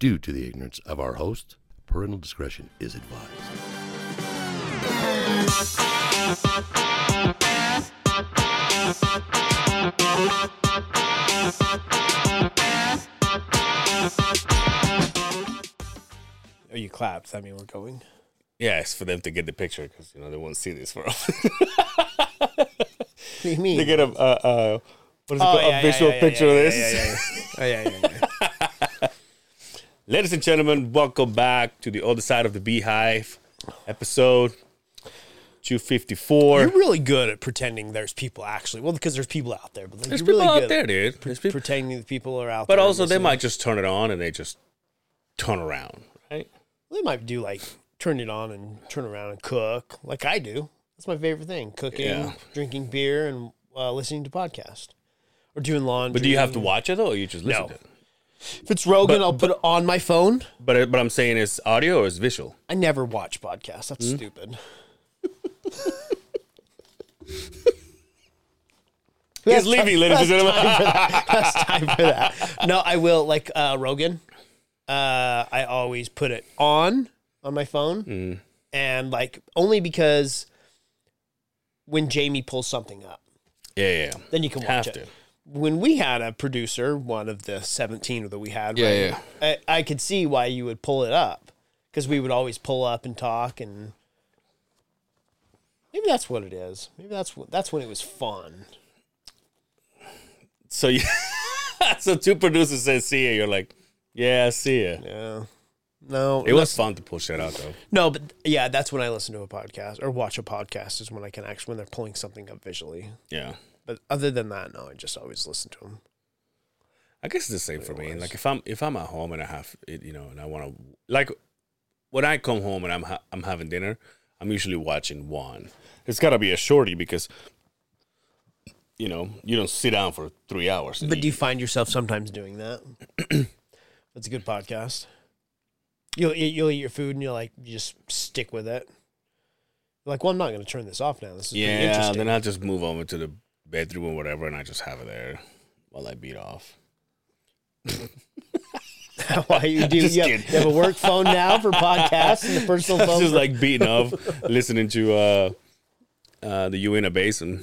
due to the ignorance of our host. Parental discretion is advised. Oh, you clapped. I mean, we're going. Yeah, it's for them to get the picture because you know they won't see this for us. What do you mean? they get a uh, uh, what is it Oh, called? yeah, a yeah, visual yeah, yeah, picture yeah, of yeah, this. yeah, yeah. Oh, yeah, yeah, yeah. Ladies and gentlemen, welcome back to the other side of the beehive, episode two fifty four. You're really good at pretending there's people actually. Well, because there's people out there, but like, There's you're people really out good there, at dude. There's people, pretending that people are out but there. But also they might just turn it on and they just turn around, right? They might do like turn it on and turn around and cook, like I do. That's my favorite thing: cooking, Yeah. drinking beer, and uh, listening to podcast or doing laundry. But do you have to watch it though, or you just listen No. to it? If it's Rogan, But- I'll put it on my phone. But uh, but I'm saying is audio or is visual? I never watch podcasts. That's Hmm? stupid. He's leaving, ladies and gentlemen. That's time for that. No, I will like uh, Rogan. Uh, I always put it on on my phone, Hmm. and like only because when Jamie pulls something up, Yeah, yeah, yeah. then you can watch Have it. to. When we had a producer, one of the seventeen that we had, Yeah, right, I, I could see why you would pull it up because we would always pull up and talk, and maybe that's what it is. Maybe that's what that's when it was fun. So you, so two producers say see ya. You're like, yeah, see ya. Yeah. No, It was fun to pull shit out though. No, but yeah, that's when I listen to a podcast or watch a podcast is when I can actually when they're pulling something up visually. Yeah. But other than that, no, I just always listen to them. I guess it's the same for me. Like if I'm if I'm at home and I have it, you know, and I want to like when I come home and I'm ha- I'm having dinner, I'm usually watching one. It's got to be a shorty because you know you don't sit down for three hours. But do you find yourself sometimes doing that? That's a good podcast. You'll eat, you'll eat your food and you'll like you just stick with it. Like, well, I'm not going to turn this off now. This is yeah, then I'll just move over to the bedroom or whatever, and I just have it there while I beat off. Why you do? You have, you have a work phone now for podcasts and the personal phone. just for- like beating off, listening to uh, uh, the Uena Basin.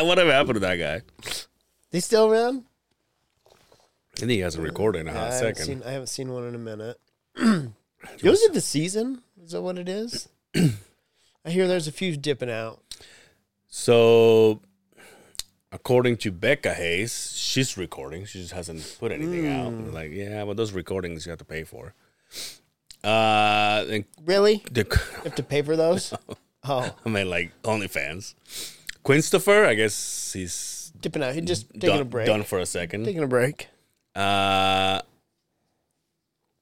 Whatever happened to that guy? they still around? I think he hasn't recorded in a I hot second. seen. I haven't seen one in a minute. Yours is the season. Is that what it is? I hear there's a few dipping out. So, according to Becca Hayes, she's recording. She just hasn't put anything Hmm. out. Like, yeah, but those recordings you have to pay for. Uh, and Really? the, You have to pay for those? Oh, I mean, like OnlyFans. Quinstopher, I guess he's dipping out. He just taking done, a break. done for a second. Taking a break. Uh,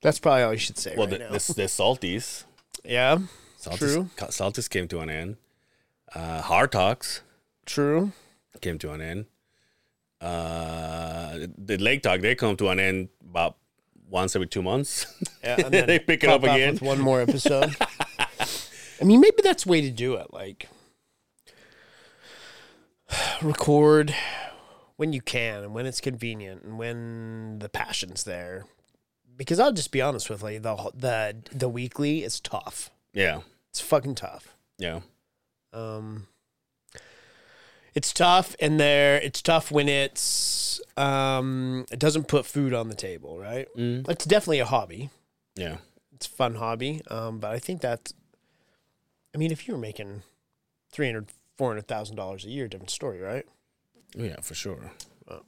That's probably all you should say well, right the, now. the, the Salties. yeah, Salties, True. Salties came to an end. Uh, Hard Talks true. came to an end. Uh, the Lake Talk they come to an end about once every two months. Yeah, and then they pick it pop up off again. with one more episode. I mean, maybe that's the way to do it. Like, record when you can and when it's convenient and when the passion's there. Because I'll just be honest with you, the the the weekly is tough. Yeah, It's fucking tough. yeah, Um, it's tough, and there it's tough when it's um, it doesn't put food on the table, right? Mm. It's definitely a hobby. yeah. It's a fun hobby, um, but I think that, I mean, if you were making three hundred, four hundred thousand dollars a year, different story, right? Oh, yeah, for sure. Oh.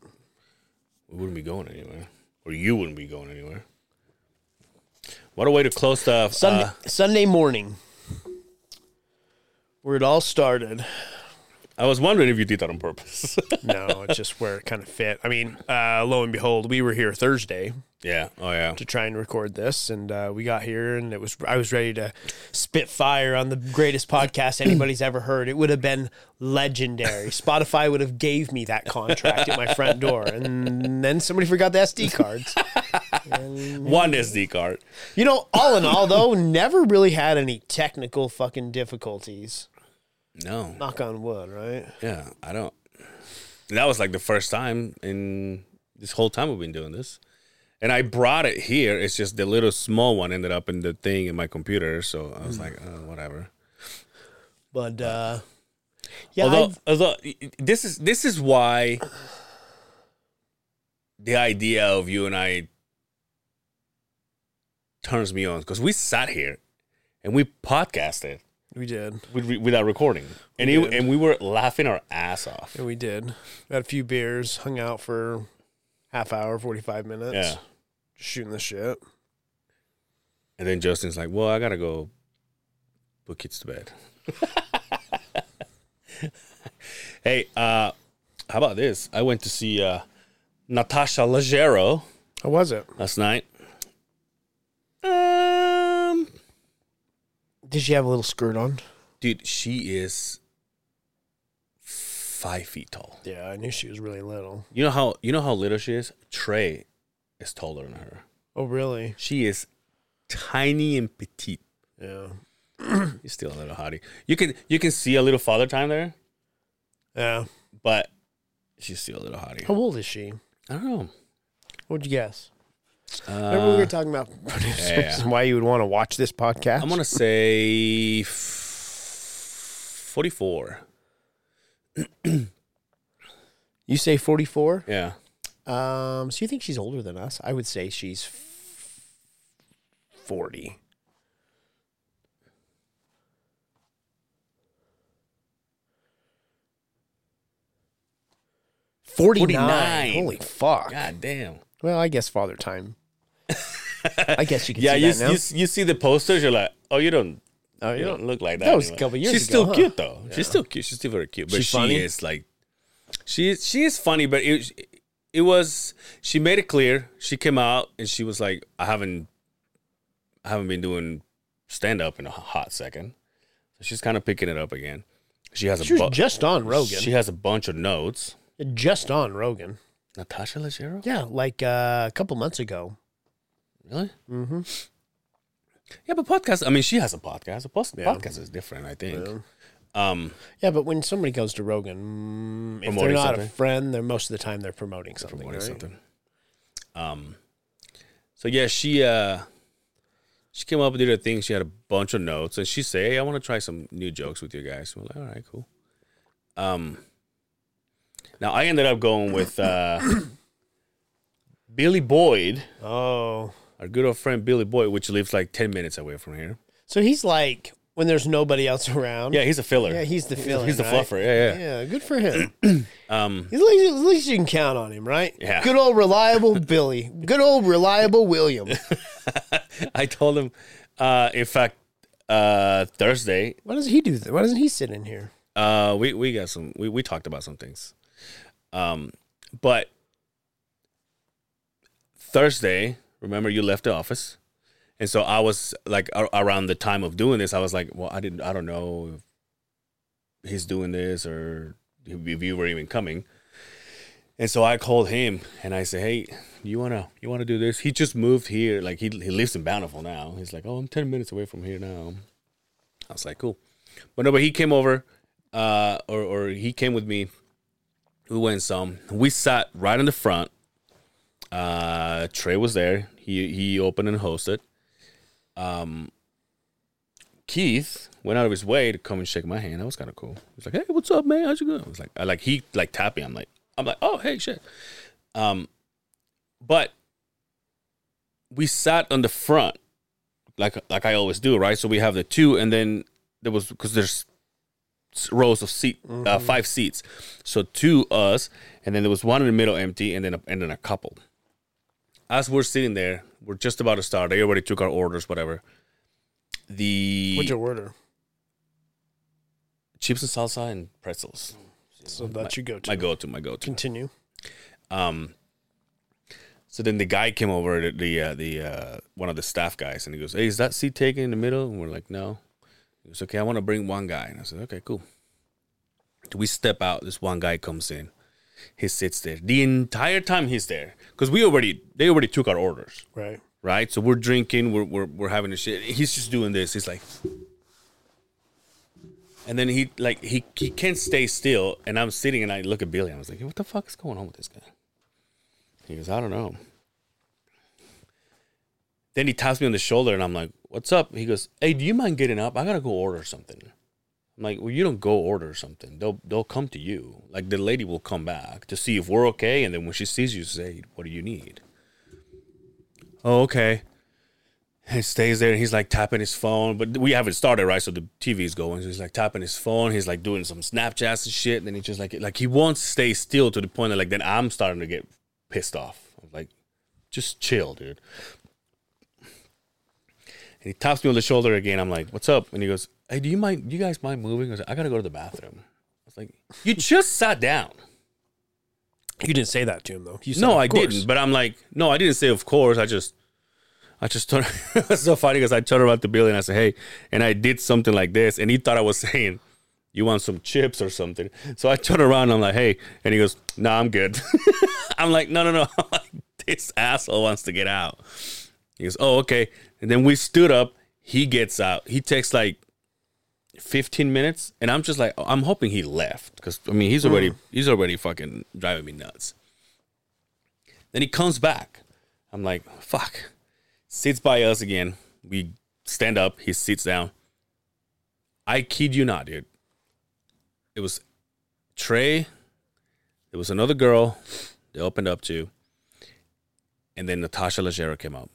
We wouldn't be going anywhere, or you wouldn't be going anywhere. What a way to close the Sunday, uh, Sunday morning, where it all started. I was wondering if you did that on purpose. No, it's just where it kind of fit. I mean, uh, lo and behold, we were here Thursday yeah. Oh yeah. to try and record this, and uh, we got here, and it was I was ready to spit fire on the greatest podcast anybody's ever heard. It would have been legendary. Spotify would have gave me that contract at my front door, and then somebody forgot the SD cards. One SD card. You know, all in all, though, never really had any technical fucking difficulties. No. Knock on wood, right? Yeah, I don't. That was like the first time in this whole time we've been doing this. And I brought it here. It's just the little small one ended up in the thing in my computer. So I was like, oh, whatever. But uh, yeah, although, I've- although this is this is why the idea of you and I turns me on because we sat here and we podcasted we did. with, without recording, and We it, and we were laughing our ass off. Yeah, we did. Had a few beers, hung out for half hour, forty five minutes. Yeah, just shooting the shit. and then Justin's like, "Well, I gotta go put kids to bed." hey, uh, how about this? I went to see uh, Natasha Leggero How was it? last night. Um, Did she have a little skirt on? dude, she is five feet tall. Yeah, I knew she was really little. You know how you know how little she is. Trey is taller than her. Oh, really? She is tiny and petite. Yeah. You're still a little hottie. You can you can see a little father time there, Yeah. but she's still a little hottie. How old is she? I don't know. What'd you guess? Uh, Remember we were talking about producers yeah. and why you would want to watch this podcast? I'm gonna say f- forty-four. you say 44? Yeah, Um, so you think she's older than us? I would say she's f- 40. Forty-nine. 49. Holy fuck! god damn. Well, I guess Father Time. I guess you can Yeah, see you, that now. you you see the posters. You're like, oh, you don't oh, you yeah. don't look like that. That was a couple years She's ago, still huh? cute though. She's still cute. She's still very cute. But She she funny? is like, she is she is funny. But it it was she made it clear. She came out and she was like, I haven't I haven't been doing stand up in a hot second. So she's kind of picking it up again. She has a She was bu- just on Rogan. she has a bunch of notes. just on Rogan. Natasha Leggero? Yeah, like uh, a couple months ago. Really? Mm-hmm. Yeah, but podcast. I mean, she has a podcast. A post- Yeah. podcast is different, I think. Um, Yeah, but when somebody goes to Rogan, mm, if they're not a friend, they're most of the time they're promoting something. promoting right? something. Um, so yeah, she uh, she came up and did her thing. She had a bunch of notes, and she said, "Hey, I want to try some new jokes with you guys." We're like, "All right, cool." Um, now I ended up going with uh, Billy Boyd, Oh, our good old friend Billy Boyd, which lives like ten minutes away from here. so he's like when there's nobody else around. Yeah, he's a filler. yeah, he's the filler. he's the right? fluffer. Yeah, yeah. Yeah, good for him. Um, at, least, at least you can count on him, right? Yeah. Good old reliable Billy. Good old reliable William. I told him, uh, in fact, uh, Thursday Why doesn't he do that? Why doesn't he sit in here? Uh, we we got some. We we talked about some things. Um, but Thursday, remember you left the office, and so I was like around the time of doing this, I was like, well, I didn't, I don't know if he's doing this or if you were even coming. And so I called him and I said, "Hey, you wanna you wanna do this?" He just moved here. Like he he lives in Bountiful now. He's like, "Oh, I'm ten minutes away from here now." I was like, "Cool," but no, but he came over, uh, or or he came with me. We went some. We sat right in the front. Uh, Trey was there. He he opened and hosted. Um, Keith went out of his way to come and shake my hand. That was kind of cool. He's like, "Hey, what's up, man? How's you going?" I was like, I like he like tapping." I'm like, I'm like, "Oh, hey, shit." Um, but we sat on the front, like like I always do, right? So we have the two, and then there was because there's rows of seat, uh, five seats. So two us, and then there was one in the middle empty, and then a, and then a couple. As we're sitting there, we're just about to start. They already took our orders, whatever. The what's your order? chips and salsa and pretzels. So that you go to. My go-to, my go-to. Continue. Um, so then the guy came over, the the, uh, the uh, one of the staff guys, and he goes, "Hey, is that seat taken in the middle?" And we're like, "No." He goes, "Okay, I want to bring one guy." And I said, "Okay, cool." We step out. This one guy comes in. He sits there the entire time he's there because we already they already took our orders, Right. right? So we're drinking, we're we're, we're having a shit. He's just doing this. He's like. And then he like he he can't stay still, and I'm sitting and I look at Billy. I was like, "What the fuck is going on with this guy?" He goes, "I don't know." then he taps me on the shoulder, and I'm like, "What's up?" He goes, "Hey, do you mind getting up? I gotta go order something." I'm like, "Well, you don't go order something. They'll they'll come to you. Like the lady will come back to see if we're okay, and then when she sees you, say, "What do you need?" Oh, okay. He stays there and he's like tapping his phone, but we haven't started right, so the TV's going. So he's like tapping his phone. He's like doing some Snapchats and shit. And then he just like like he won't stay still to the point that like then I'm starting to get pissed off. I'm like, just chill, dude. And he taps me on the shoulder again. I'm like, what's up? And he goes, hey, do you mind? You guys mind moving? I was like, I gotta go to the bathroom. I was like, you just sat down. You didn't say that to him though. You said, No, I course." didn't. But I'm like, no, I didn't say of course. I just, I just turned. it's so funny because I turned around the building. And I said, hey, and I did something like this, and he thought I was saying, you want some chips or something. So I turned around. and I'm like, hey, and he goes, no, nah, I'm good. I'm like, no, no, no. I'm like, this asshole wants to get out. He goes, oh, okay. And then we stood up. He gets out. He takes like 15 minutes, and I'm just like, I'm hoping he left because I mean, he's already hmm. he's already fucking driving me nuts. Then he comes back. I'm like, fuck. Sits by us again. We stand up. He sits down. I kid you not, dude. It was Trey. There was another girl they opened up to. And then Natasha Leggero came up.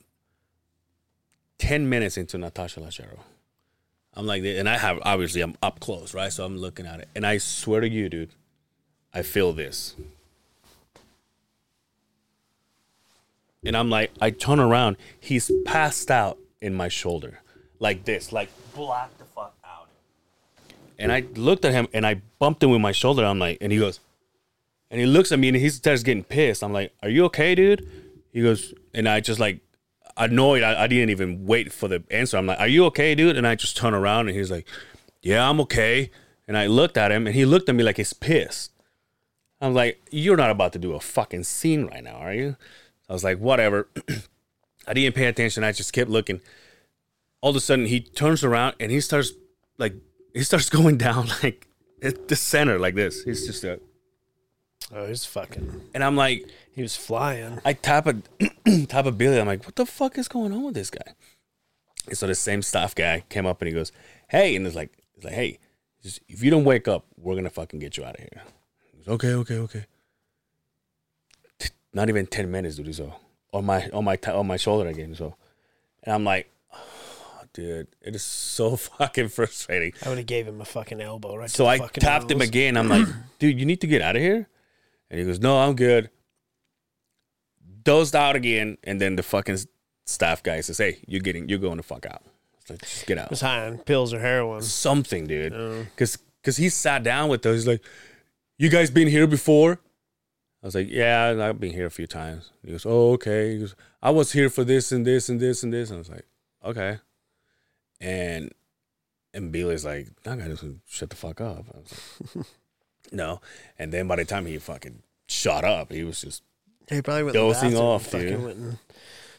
10 minutes into Natasha Leggero. I'm like, and I have, obviously, I'm up close, right? So I'm looking at it. And I swear to you, dude, I feel this. And I'm like, I turn around. He's passed out in my shoulder, like this, like black the fuck out. And I looked at him and I bumped him with my shoulder. I'm like, and he goes, and he looks at me and he starts getting pissed. I'm like, Are you okay, dude? He goes, and I just like annoyed. I, I didn't even wait for the answer. I'm like, Are you okay, dude? And I just turn around and he's like, Yeah, I'm okay. And I looked at him and he looked at me like he's pissed. I'm like, You're not about to do a fucking scene right now, are you? I was like, Whatever. I didn't pay attention. I just kept looking. All of a sudden, he turns around and he starts like he starts going down like at the center like this. He's just a, Oh, he's fucking. and I'm like, He was flying. I tap a tap a Billy. I'm like, what the fuck is going on with this guy? And so the same staff guy came up and he goes, hey, and it's like, it's like, hey, just, if you don't wake up, we're gonna fucking get you out of here. He goes, okay, okay, okay. Not even ten minutes, dude. So on my on my on my shoulder again. So, and I'm like, oh, dude, it is so fucking frustrating. I would have gave him a fucking elbow right. to So I tapped him again. I'm like, dude, you need to get out of here. And he goes, no, I'm good. Dozed out again, and then the fucking staff guy says, hey, you're getting, you're going to fuck out. It's like, just get out. Was high on pills or heroin. Something, dude. Because because he sat down with us. He's like, you guys been here before? I was like, yeah, I've been here a few times. He goes, oh, okay. He goes, I was here for this and this and this and this. And I was like, okay. And and Billy's like, that guy doesn't shut the fuck up. I was like, no. And then by the time he fucking shut up, he was just He probably went Dosing off, dude. went and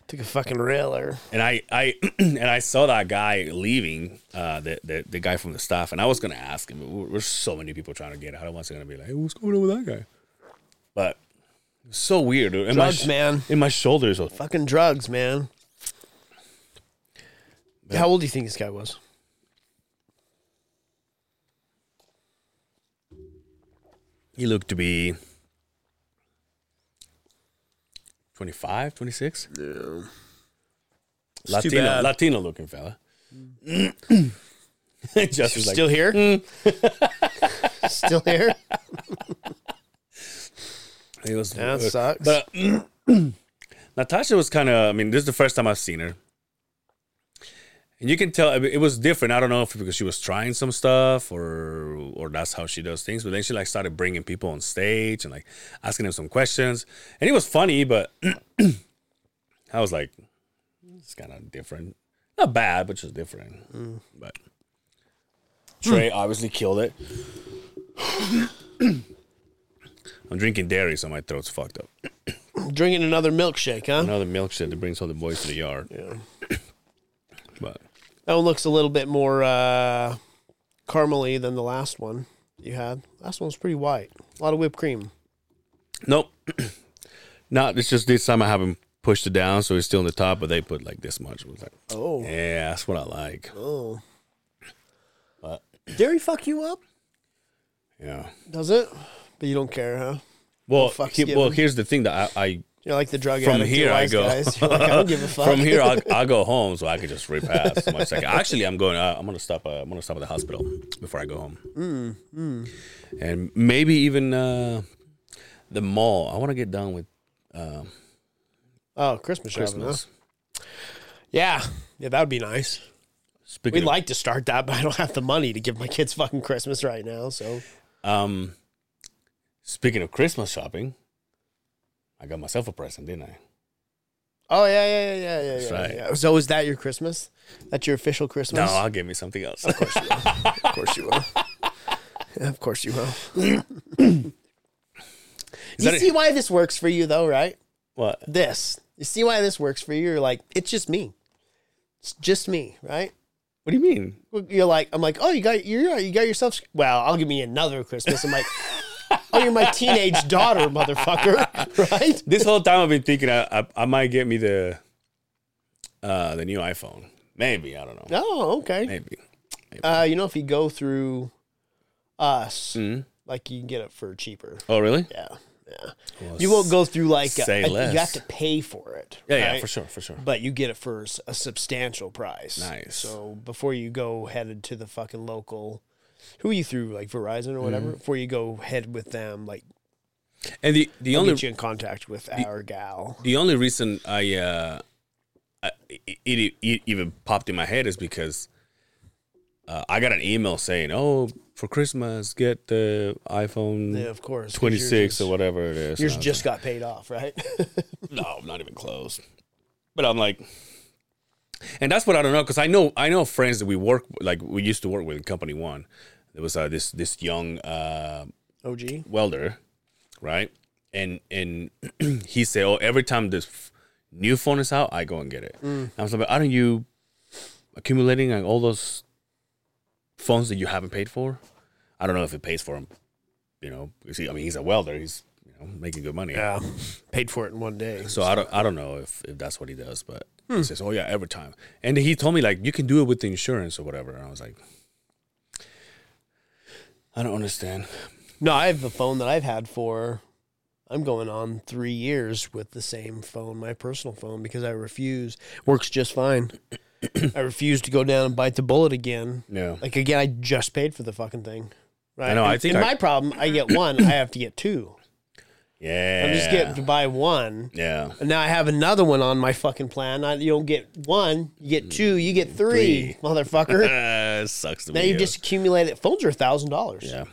took a fucking railer. and I I and I saw that guy leaving, uh, the, the the guy from the staff, and I was gonna ask him, but there's so many people trying to get out. I was gonna be like, hey, what's going on with that guy? But so weird, dude. And Drugs, my, man. In my shoulders, so Fucking drugs, man. How old do you think this guy was? he looked to be 25, 26. Yeah. Latino. Latino looking fella. Mm. Just like, Still here? Mm. Still here? He was That uh, sucks. But Natasha was kind of. I mean, this is the first time I've seen her, and you can tell I mean, it was different. I don't know if because she was trying some stuff or or that's how she does things. But then she like started bringing people on stage and like asking them some questions, and it was funny. But I was like, it's kind of different. Not bad, but just different. Mm. But Trey obviously killed it. I'm drinking dairy, so my throat's fucked up. Drinking another milkshake, huh? Another milkshake that brings all the boys to the yard. Yeah. But That one looks a little bit more uh, caramely than the last one you had. Last one was pretty white. A lot of whipped cream. nope. Not. It's just this time I haven't pushed it down so it's still in the top, but they put like this much. It was like, Oh, yeah, that's what I like. oh. But Dairy fuck you up? yeah, Does it? But you don't care, huh? well, he- well, here's the thing that I, I You're like the drug from addict. here I go. Guys. You're like, I don't give a fuck. From here, I'll, I'll go home so I can just repass as much as I can. Actually, I'm going. Uh, I'm gonna stop. Uh, I'm gonna stop at the hospital before I go home, Mm, and maybe even uh, the mall. I want to get done with uh, oh, Christmas shopping. Huh? Yeah, yeah, that would be nice. Speaking We'd of, like to start that, but I don't have the money to give my kids fucking Christmas right now. So um, speaking of Christmas shopping, I got myself a present, didn't I? Oh yeah, yeah, yeah, yeah, yeah. That's yeah, right. yeah. So is that your Christmas? That's your official Christmas? No, I'll give me something else. of course you will. Of course you will. Yeah, of course you will. You that a- see why this works for you though, right? what? This. You see why this works for you? You're like, it's just me. It's just me, right? What do you mean? You're like, I'm like, oh, you got you you got yourself. Well, I'll give me another Christmas. I'm like, oh, you're my teenage daughter, motherfucker, right? This whole time I've been thinking I, I, I might get me the uh, the new iPhone. Maybe I don't know. Oh, okay. Maybe. Uh, you know, if you go through us, Mhm. like you can get it for cheaper. Oh, really? Yeah, yeah. Well, You won't go through like say a, less. you have to pay for it. Yeah, yeah, for sure, for sure. But you get it for a substantial price. Nice. So before you go headed to the fucking local, who are you through like Verizon or whatever? Mm-hmm. Before you go head with them, like And the the I'll only get you in contact with our gal. the only reason I uh I, it, it, even popped in my head is because uh, I got an email saying, "Oh, for Christmas, get the iPhone Yeah, of course. 'cause 26 or whatever it is." Yours just got paid off, right? no, not even close. But I'm like, and that's what I don't know because I know I know friends that we work like we used to work with in Company One. There was uh, this this young uh, OG. welder, right? And and he said, "Oh, every time this f- new phone is out, I go and get it." Mm. I was like, "Aren't you accumulating like all those phones that you haven't paid for?" I don't know if it pays for him. You know, I mean, he's a welder. He's you know making good money. Yeah, paid for it in one day. So I don't I don't know if if that's what he does, but Hmm. he says, "Oh yeah, every time." And he told me like you can do it with the insurance or whatever. And I was like, I don't understand. No, I have a phone that I've had for I'm going on three years with the same phone, my personal phone, because I refuse. Works just fine. I refuse to go down and bite the bullet again. Yeah. Like again, I just paid for the fucking thing. Right. I know, I think and I- my problem, I get one, I have to get two. Yeah. I'm just get to buy one. Yeah. And now I have another one on my fucking plan. I, you don't get one, you get two, you get three, Three. motherfucker. Sucks to now you. just accumulate it. Phones are a thousand dollars. yeah.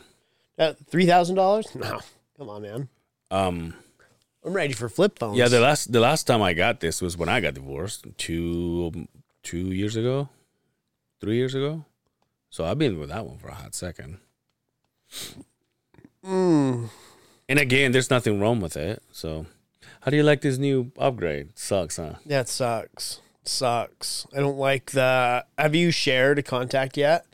Uh, Three thousand dollars? No. Come on, man. Um. I'm ready for flip phones. Yeah. The last the last time I got this was when I got divorced two two years ago, three years ago. So I've been with that one for a hot second. Mm. And again, there's nothing wrong with it. So, how do you like this new upgrade? Sucks, huh? That sucks. Sucks. I don't like the. Have you shared a contact yet?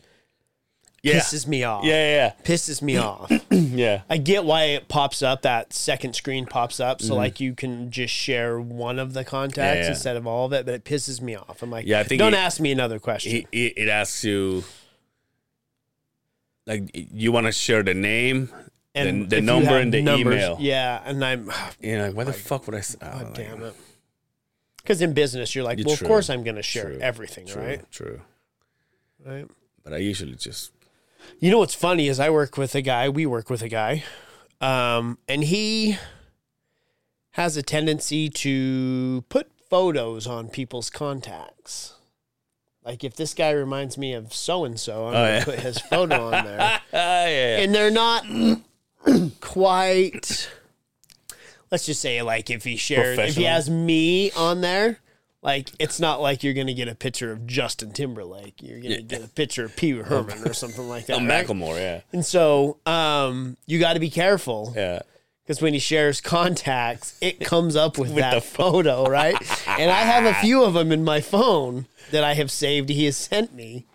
Yeah. Pisses me off. Yeah. Yeah. Pisses me off. Yeah. Yeah. I get why it pops up. That second screen pops up, Mm-hmm. so like you can just share one of the contacts Yeah, yeah. instead of all of it. But it pisses me off. I'm like, Yeah, I think don't it- ask me another question. It, it, it asks you, like, you want to share the name, the, the number, and the numbers- email. Yeah, and I'm. You know, like, why the fuck would I? oh, God like, damn it. Because in business, you're like, Yeah, well, true. of course I'm going to share True. everything, True. right? True. Right. But I usually just You know what's funny is I work with a guy, we work with a guy, um, and he has a tendency to put photos on people's contacts. Like if this guy reminds me of so and so, I'm Oh, gonna yeah. put his photo on there. ah, yeah, And they're not quite let's just say like if he shares if he has me on there, like it's not like you're gonna get a picture of Justin Timberlake. You're gonna get a picture of Pee Wee Herman or something like that. Oh, right? Macklemore, yeah, And so um, you got to be careful yeah. because when he shares contacts, it comes up with, With that photo, right? and I have a few of them in my phone that I have saved. He has sent me.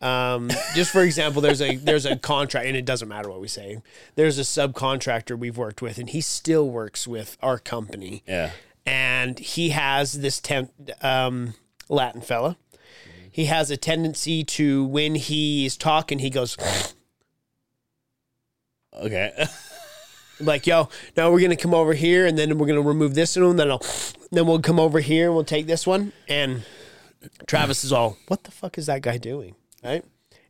Um, just for example, there's a there's a contract, and it doesn't matter what we say. There's a subcontractor we've worked with, and he still works with our company. Yeah. And he has this temp, um, Latin fella. He has a tendency to when he's talking, he goes Okay. like, "Yo, now we're gonna come over here, and then we're gonna remove this one, then I'll, then we'll come over here and we'll take this one." And Travis is all, "What the fuck is that guy doing?" Right?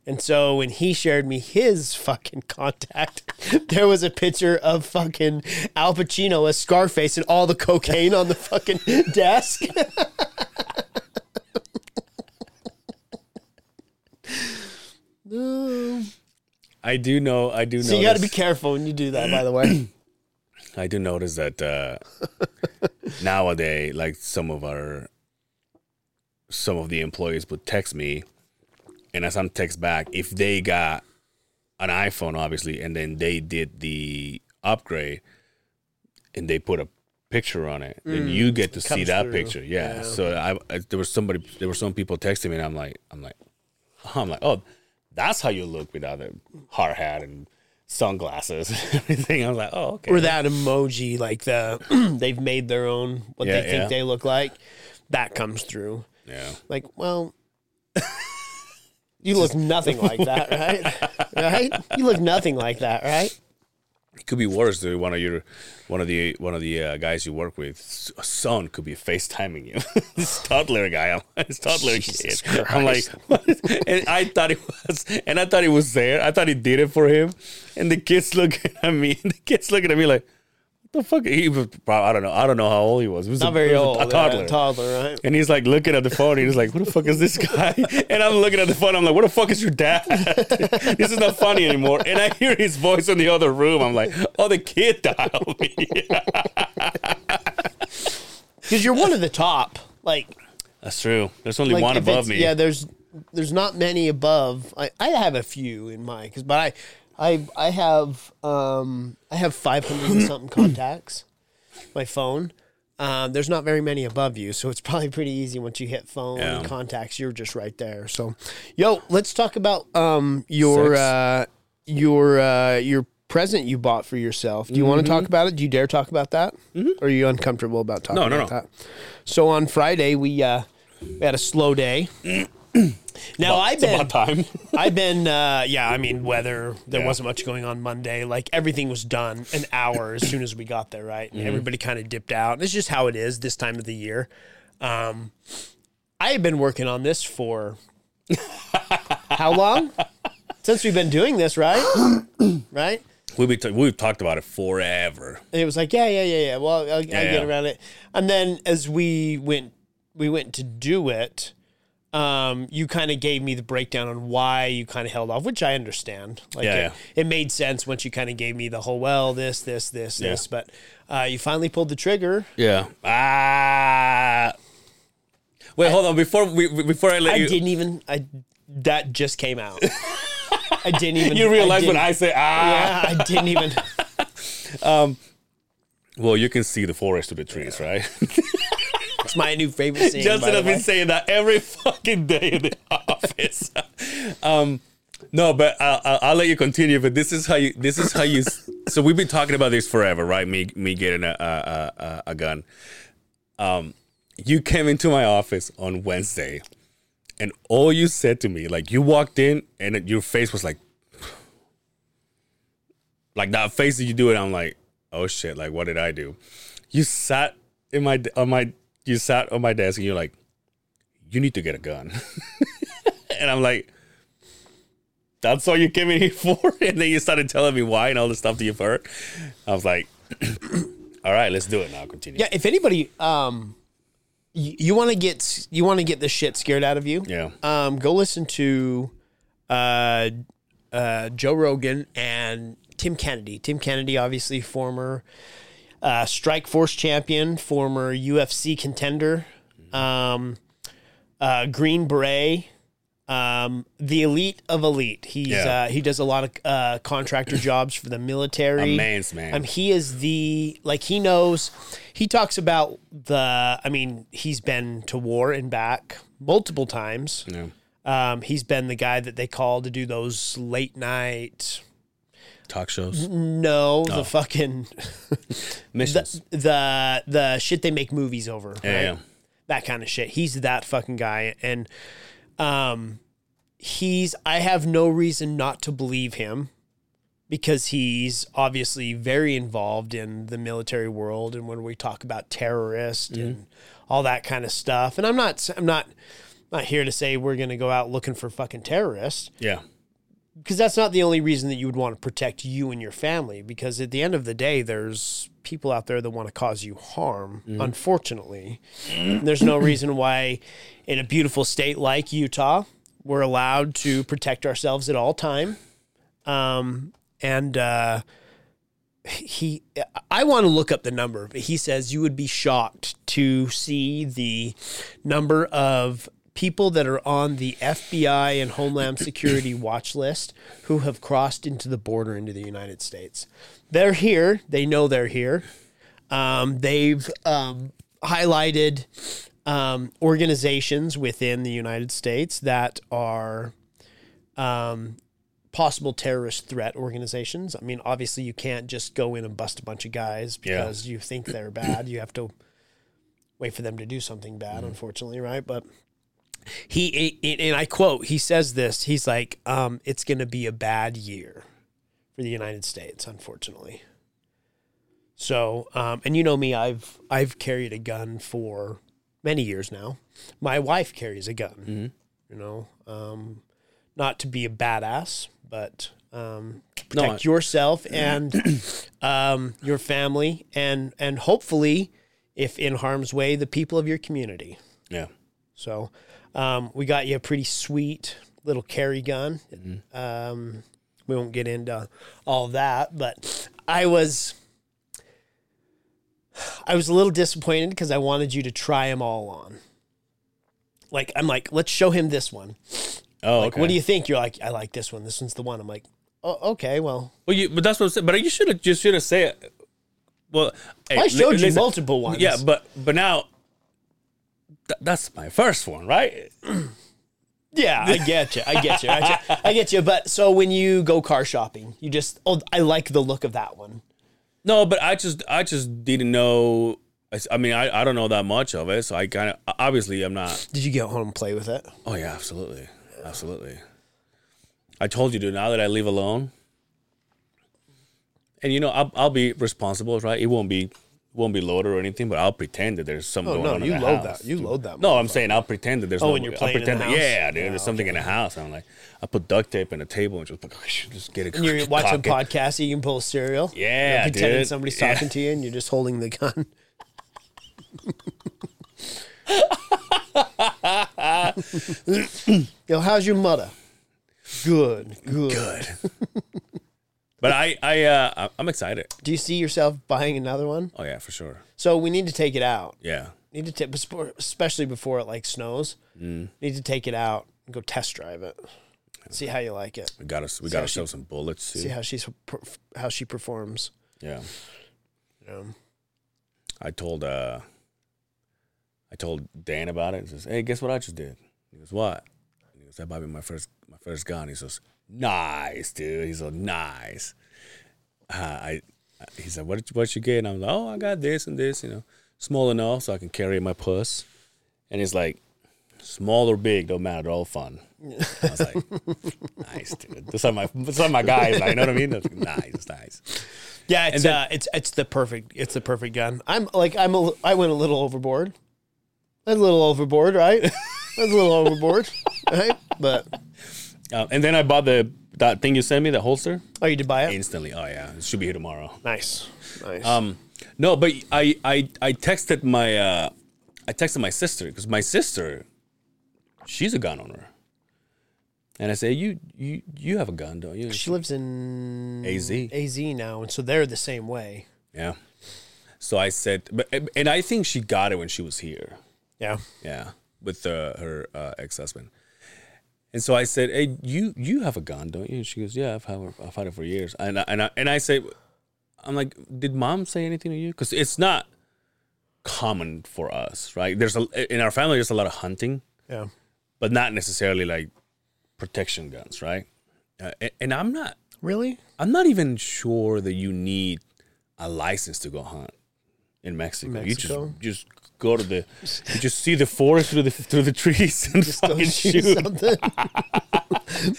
And so when he shared me his fucking contact, there was a picture of fucking Al Pacino as Scarface and all the cocaine on the fucking desk. I do know. I do know. So you got to be careful when you do that, by the way. I do notice that uh, nowadays, like some of our, some of the employees would text me, and I'm text back, if they got an iPhone, obviously, and then they did the upgrade, and they put a picture on it, then you mm. get to see that through. picture. Yeah. Yeah. So I, I, there was somebody, there were some people texting me, and I'm like, I'm like, I'm like, oh, that's how you look without a hard hat and sunglasses and everything. I was like, oh, okay. or that emoji, like the they've made their own what Yeah, they think yeah. they look like, that comes through. Yeah. Like, well, you look nothing like that, right? Right? You look nothing like that, right? It could be worse. Dude. One of your, one of the, one of the uh, guys you work with, son could be FaceTiming you. this toddler guy, I'm, this toddler Jesus kid. I'm like, what? and I thought it was, and I thought it was there. I thought he did it for him, and the kids looking at me. The kids looking at me like, the fuck? He was, probably, I don't know. I don't know how old he was. He was Not a, very was old. a toddler. yeah, toddler, right? And he's like looking at the phone. And he's like, "What the fuck is this guy?" And I'm looking at the phone. I'm like, "What the fuck is your dad?" this is not funny anymore. And I hear his voice in the other room. I'm like, "Oh, the kid dialed me." Because you're one of the top. Like, That's true. There's only like one above me. Yeah, there's there's not many above. I, I have a few in mine, cause, but I I I have um I have 500 and something contacts. My phone. Um, there's not very many above you, so it's probably pretty easy once you hit phone and Yeah. contacts. You're just right there. So, yo, let's talk about um your Sex. uh your uh your present you bought for yourself. Do you want to talk about it? Do you dare talk about that? Or are you uncomfortable about talking No, no, about no. that? So on Friday we uh we had a slow day. now I've been about time. I've been uh yeah, I mean weather there Yeah. wasn't much going on Monday. Like everything was done an hour as soon as we got there, right? And Mm-hmm. everybody kind of dipped out. It's just how it is this time of the year. Um I have been working on this for how long? Since we've been doing this, right? right? we've t- we've talked about it forever. And it was like, yeah, yeah, yeah, yeah. Well, I'll, I'll Yeah, get yeah. around it. And then as we went, we went to do it. Um, you kind of gave me the breakdown on why you kind of held off, which I understand. Like Yeah, it, yeah. it made sense once you kind of gave me the whole well, this, this, this, Yeah. this. But uh, you finally pulled the trigger. Yeah. Ah. Wait, hold on. Before we before I let I you, didn't even. I that just came out. I didn't even. you realize when I say ah. Yeah, I didn't even. um, Well, you can see the forest to the trees, right? It's my new favorite scene. Justin has been saying that every fucking day in the office. um, no, but I'll, I'll, I'll let you continue. But this is how you. This is how you. So we've been talking about this forever, right? Me, me getting a a, a, a gun. Um, you came into my office on Wednesday, and all you said to me, like you walked in, and your face was like, like that face that you do it. I'm like, oh shit! Like what did I do? You sat in my on my you sat on my desk and you're like, you need to get a gun. and I'm like, that's all you came in here for? And then you started telling me why and all the stuff that you've heard. I was like, all right, let's do it now. Continue. Yeah, if anybody, um, you, you want to get you want to get the shit scared out of you. Yeah. Um, go listen to, uh, uh, Joe Rogan and Tim Kennedy. Tim Kennedy, obviously former, uh, Strikeforce champion, former UFC contender, um, uh, Green Beret. Um, the elite of elite. He's Yeah. uh, he does a lot of uh, contractor jobs for the military. A man's man. Um, he is the like he knows. He talks about the. I mean, he's been to war and back multiple times. Yeah. Um, he's been the guy that they call to do those late night. Talk shows, No, the fucking missions. the, the the shit they make movies over. yeah, right? yeah. that kind of shit. He's that fucking guy, and um, he's. I have no reason not to believe him because he's obviously very involved in the military world, and when we talk about terrorists and all that kind of stuff. And I'm not. I'm not. Not here to say we're going to go out looking for fucking terrorists yeah. Because that's not the only reason that you would want to protect you and your family because at the end of the day there's people out there that want to cause you harm unfortunately. There's no reason why in a beautiful state like utah we're allowed to protect ourselves at all time. Um, and uh, he i want to look up the number but he says you would be shocked to see the number of people that are on the FBI and Homeland Security watch list who have crossed into the border into the United States. They're here. They know they're here. Um, they've um, highlighted um, organizations within the United States that are um, possible terrorist threat organizations. I mean, obviously, you can't just go in and bust a bunch of guys Yeah. because you think they're bad. You have to wait for them to do something bad, unfortunately, right? But he and I quote, he says this. He's like, um, "It's going to be a bad year for the United States, unfortunately." So, um, and you know me, I've I've carried a gun for many years now. My wife carries a gun. You know, um, not to be a badass, but um, protect yourself and um, your family, and and hopefully, if in harm's way, the people of your community. Yeah. So um, we got you a pretty sweet little carry gun. Um, we won't get into all that, but I was I was a little disappointed because I wanted you to try them all on. Like I'm like, let's show him this one. Oh, Like, okay. what do you think? You're like, I like this one. This one's the one. I'm like, oh, okay, well, Well, you, but that's what I'm saying. But you should have just should have said. Well, hey, I showed li- you listen. multiple ones. Yeah, but but now th- that's my first one, right? Yeah, I get you. I get you. I get you. I get you. But so when you go car shopping, you just oh, I like the look of that one. No, but I just I just didn't know. I s- I mean, I, I don't know that much of it, so I kind of obviously I'm not. Did you get home and play with it? Oh yeah, absolutely, absolutely. I told you to now that I live alone, and you know I'll I'll be responsible, right? It won't be won't be loaded or anything, but I'll pretend that there's something Oh going no, on in you the load house. that. You load that. No, I'm saying I'll pretend that there's Oh, no. when you're I'll playing in the that- house? Yeah, dude. Yeah, there's something in the house. I'm like, I put duct tape in a table and just oh, just get it. And you're watching cock it. podcasts, eating bowl of cereal. Yeah, You're pretending dude. somebody's Yeah. talking to you, and you're just holding the gun. Yo, how's your mother? Good, good. Good. But I I uh I'm excited. Do you see yourself buying another one? Oh yeah, for sure. So we need to take it out. Yeah. Need to take, especially before it like snows. Mm. Need to take it out and go test drive it. See how you like it. We got us. We got how she- some bullets too. See how she's how she performs. Yeah. Um, I told uh I told Dan about it. He says, Hey, guess what I just did? He goes, What? And he goes, That might be my first my first gun. He says, Nice, dude. He's like, nice. Uh, I he said, What did you, what you get? And I'm like, Oh, I got this and this, you know, small enough so I can carry my puss. And he's like, Small or big, don't matter, they're all fun. I was like, nice, dude. Those are my those are my guys. Like, you know what I mean? Like, nice, nice. yeah, it's then- uh, it's it's the perfect it's the perfect gun. I'm like I'm a, I went a little overboard. That's a little overboard, right? That's a little overboard, right? But Uh, and then I bought the that thing you sent me, the holster, oh, you did buy it? instantly. Oh yeah, it should be here tomorrow. Nice, nice. Um, no, but I I I texted my uh, I texted my sister because my sister, she's a gun owner, and I say you you you have a gun, don't you? she lives in AZ. AZ now, and so they're the same way. yeah. So I said, but and I think she got it when she was here. Yeah. Yeah, with uh, her uh, ex husband. And so I said, "Hey, you you have a gun, don't you?" And she goes, "Yeah, I've had it, I've had it for years." And I, and I, and I say, "I'm like, did mom say anything to you? Because it's not common for us, right? There's a in our family, there's a lot of hunting, Yeah. but not necessarily like protection guns, right? Uh, and, and I'm not. Really? I'm not even sure that you need a license to go hunt in Mexico. Mexico? You just just go to the you just see the forest through the through the trees and Go fucking shoot shoot. something.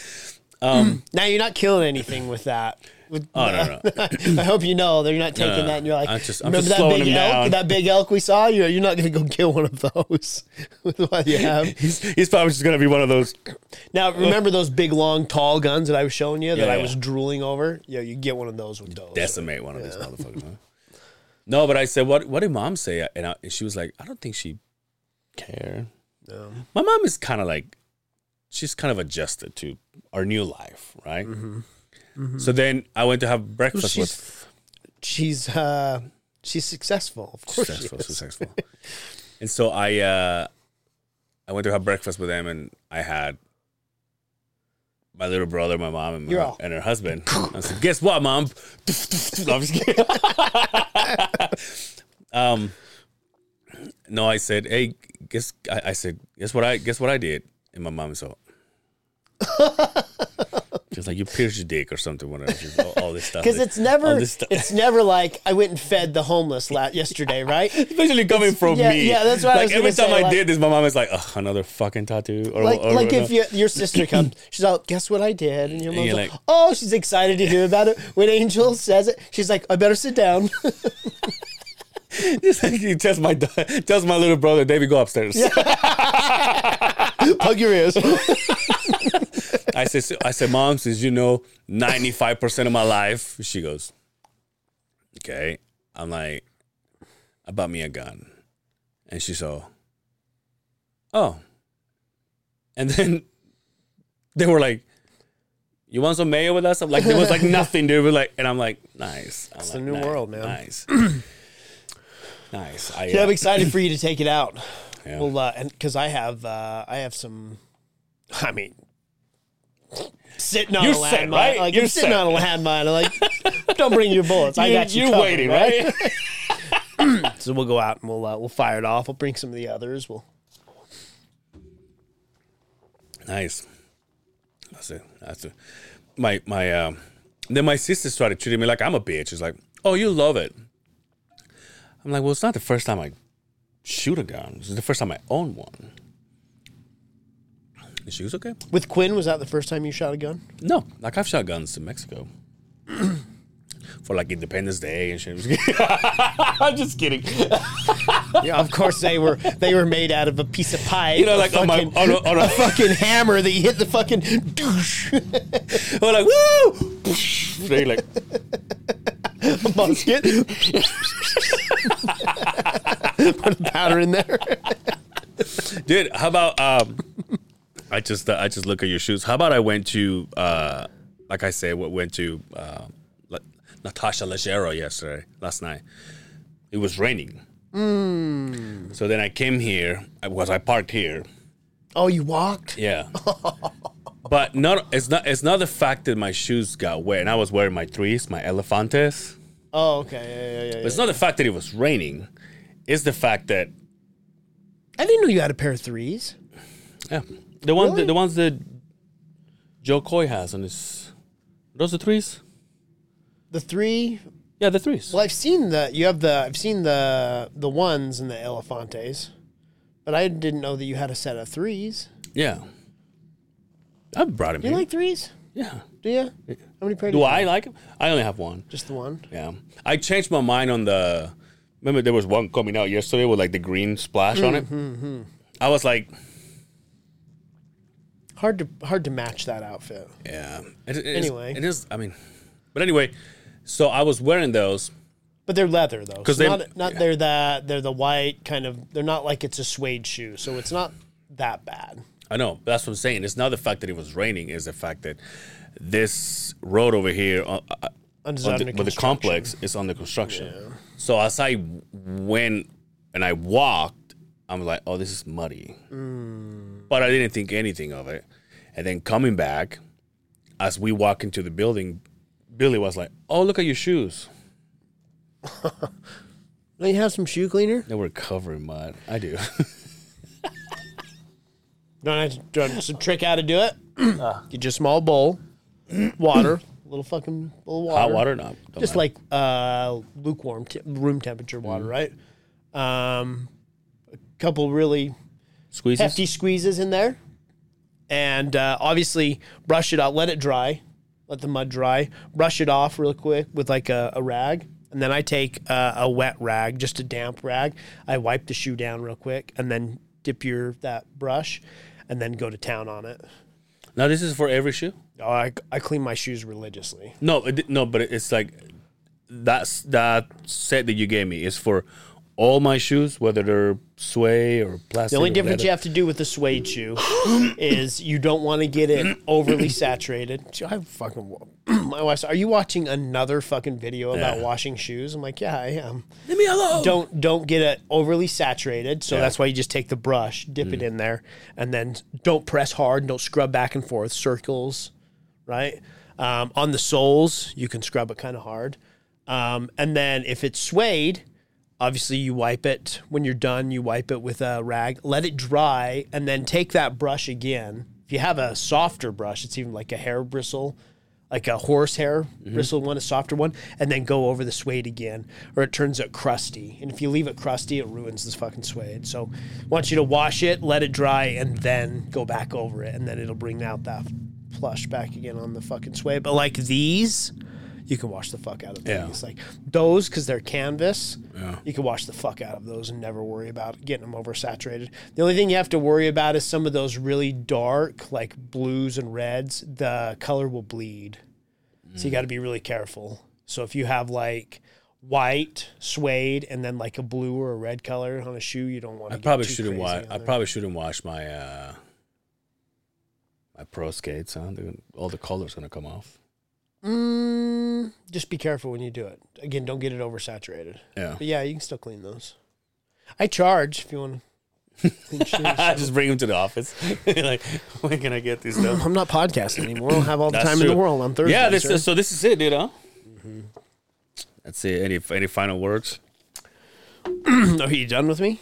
Um, now you're not killing anything with that. With, Oh, no, no. I hope you know that you're not taking No, that and you're like, I'm just- I'm remember just that big elk? down." That big elk we saw? You're, you're not going to go kill one of those with what you have. he's he's probably just gonna be one of those. Now, remember those big, long, tall guns that I was showing you that Yeah, I was drooling over? Yeah, you get one of those with those. decimate one of these motherfuckers. Huh? No, but I said, "What? What did mom say?" And, I, and she was like, "I don't think she cared." No. My mom is kind of like, she's kind of adjusted to our new life, right? So then I went to have breakfast she's with She's uh, she's successful, of course. successful, successful. and so I, uh, I went to have breakfast with them, and I had my little brother, my mom, and, my, and her husband. I said, "Guess what, mom?" No, I'm just kidding. um, no, I said, "Hey, guess." I, I said, "Guess what I guess what I did?" And my mom said, "She's like, you pierced your dick or something, whatever." All, all this stuff. Because it's never, all this stuff. it's never like I went and fed the homeless la- yesterday, right? Especially coming from yeah, me. yeah, that's what I like was every time say, I like- did this, my mom is like, "Ugh, another fucking tattoo." Or, Like, or- like or- if you, your sister comes, she's like, "Guess what I did?" And your mom's you're like, like- "Oh, she's excited to hear about it." When Angel says it, she's like, "I better sit down." Just like he tells my tells my little brother, David, go upstairs. Plug your ears. I said, I said, mom, since you know ninety five percent of my life, she goes, okay. I'm like, I bought me a gun, and she saw, oh, and then they were like. You want some mayo with us? I'm like, there was like nothing, dude. We're like, and I'm like, nice. I'm It's like, the new nice, world, man. Nice, nice. I, Yeah, I'm uh, excited for you to take it out. Yeah. Well, uh, and because I have, uh, I have some. I mean, sitting on You're a landmine, set, right? like You're I'm sitting set. on a landmine. Like, don't bring your bullets. I got you. You're covered, waiting, right? So we'll go out and we'll uh, we'll fire it off. We'll bring some of the others. We'll. Nice. That's it. That's it. My my um then my sister started treating me like I'm a bitch. She's like, oh, you love it. I'm like, well, it's not the first time I shoot a gun. It's the first time I own one. She was okay. With Quinn, was that the first time you shot a gun? No, like I've shot guns in Mexico. For like Independence Day and shit. I'm just kidding. Yeah, of course they were. They were made out of a piece of pipe. You know, a like on my on a, on a fucking hammer that you hit the fucking. douche. we're like woo. They like musket. Put a powder in there. Dude, how about um I just uh, I just look at your shoes. How about I went to uh like I say went to uh Natasha Leggero yesterday last night. It was raining. So then I came here. I was I parked here. Oh, you walked? Yeah. but not it's not it's not the fact that my shoes got wet and I was wearing my threes, my elefantes. Oh, okay. Yeah, yeah, yeah, yeah. It's not the fact that it was raining. It's the fact that I didn't know you had a pair of threes. Yeah, the ones Really? the, the ones that Jo Koy has on his. Those the threes. The three. Yeah, the threes. Well, I've seen the. You have the. I've seen the the ones and the elefantes, but I didn't know that you had a set of threes. Yeah, I brought him you here. like threes? yeah. Do you? How many pairs? Do you I have? like him? I only have one. Just the one. Yeah, I changed my mind on the. Remember, there was one coming out yesterday with like the green splash on it. Mm-hmm, I was like, Hard to hard to match that outfit. yeah. It, it is- Anyway. it is. I mean, but anyway, so I was wearing those. But they're leather though. 'Cause So not not yeah. they're that they're the white kind of. They're not like it's a suede shoe, so it's not that bad. I know. but That's what I'm saying. It's not the fact that it was raining. is the fact that this road over here uh, uh, on the, with the complex is under construction. So as I went and I walked, I'm like, oh, this is muddy. Mm. But I didn't think anything of it. And then coming back, as we walk into the building, Billy was like, oh, look at your shoes. Don't you have some shoe cleaner? They were covered in mud. I do. Don't have do you want some trick how to do it. Ah. Get you a small bowl, water, a little fucking little water. Hot water, no. don't just matter. like uh, lukewarm te- room temperature water, right? Um, a couple really squeezes. hefty squeezes in there, and uh, obviously brush it out. Let it dry. Let the mud dry. Brush it off real quick with like a, a rag, and then I take uh, a wet rag, just a damp rag. I wipe the shoe down real quick, and then dip your that brush, and then go to town on it. Now this is for every shoe. Oh, I, I clean my shoes religiously. No, it, no, but it's like that's that set that you gave me is for all my shoes, whether they're sway or plastic. The only or difference leather. you have to do with the suede shoe is you don't want to get it overly saturated. I fucking my wife's. Are you watching another fucking video about Yeah. washing shoes? I'm like, yeah, I am. Leave me alone. Don't don't get it overly saturated. So Yeah. that's why you just take the brush, dip it in there, and then don't press hard. Don't scrub back and forth circles, right? Um, on the soles, you can scrub it kind of hard. Um, and then if it's suede, obviously you wipe it when you're done. You wipe it with a rag, let it dry, and then take that brush again. If you have a softer brush, it's even like a hair bristle, like a horsehair mm-hmm. bristle one, a softer one, and then go over the suede again, or it turns it crusty. And if you leave it crusty, it ruins this fucking suede. So, I want you to wash it, let it dry, and then go back over it, and then it'll bring out that plush back again on the fucking suede. But like these, you can wash the fuck out of Yeah. these. Like those, because they're canvas, Yeah. you can wash the fuck out of those and never worry about getting them oversaturated. The only thing you have to worry about is some of those really dark, like blues and reds, the color will bleed. So you got to be really careful. So if you have like white suede and then like a blue or a red color on a shoe, you don't want to. I probably shouldn't wash. I probably shouldn't wash my uh my pro skates. Huh? All the colors gonna come off. Mm, just be careful when you do it. Again, don't get it oversaturated. Yeah. But yeah, you can still clean those. I charge if you want to. I just bring them to the office. like, when can I get these stuff? I'm not podcasting anymore. I don't have all the That's time in the world on Thursday. yeah, this, so this is it, dude. Huh? Let's see. Any any final words? Are you done with me?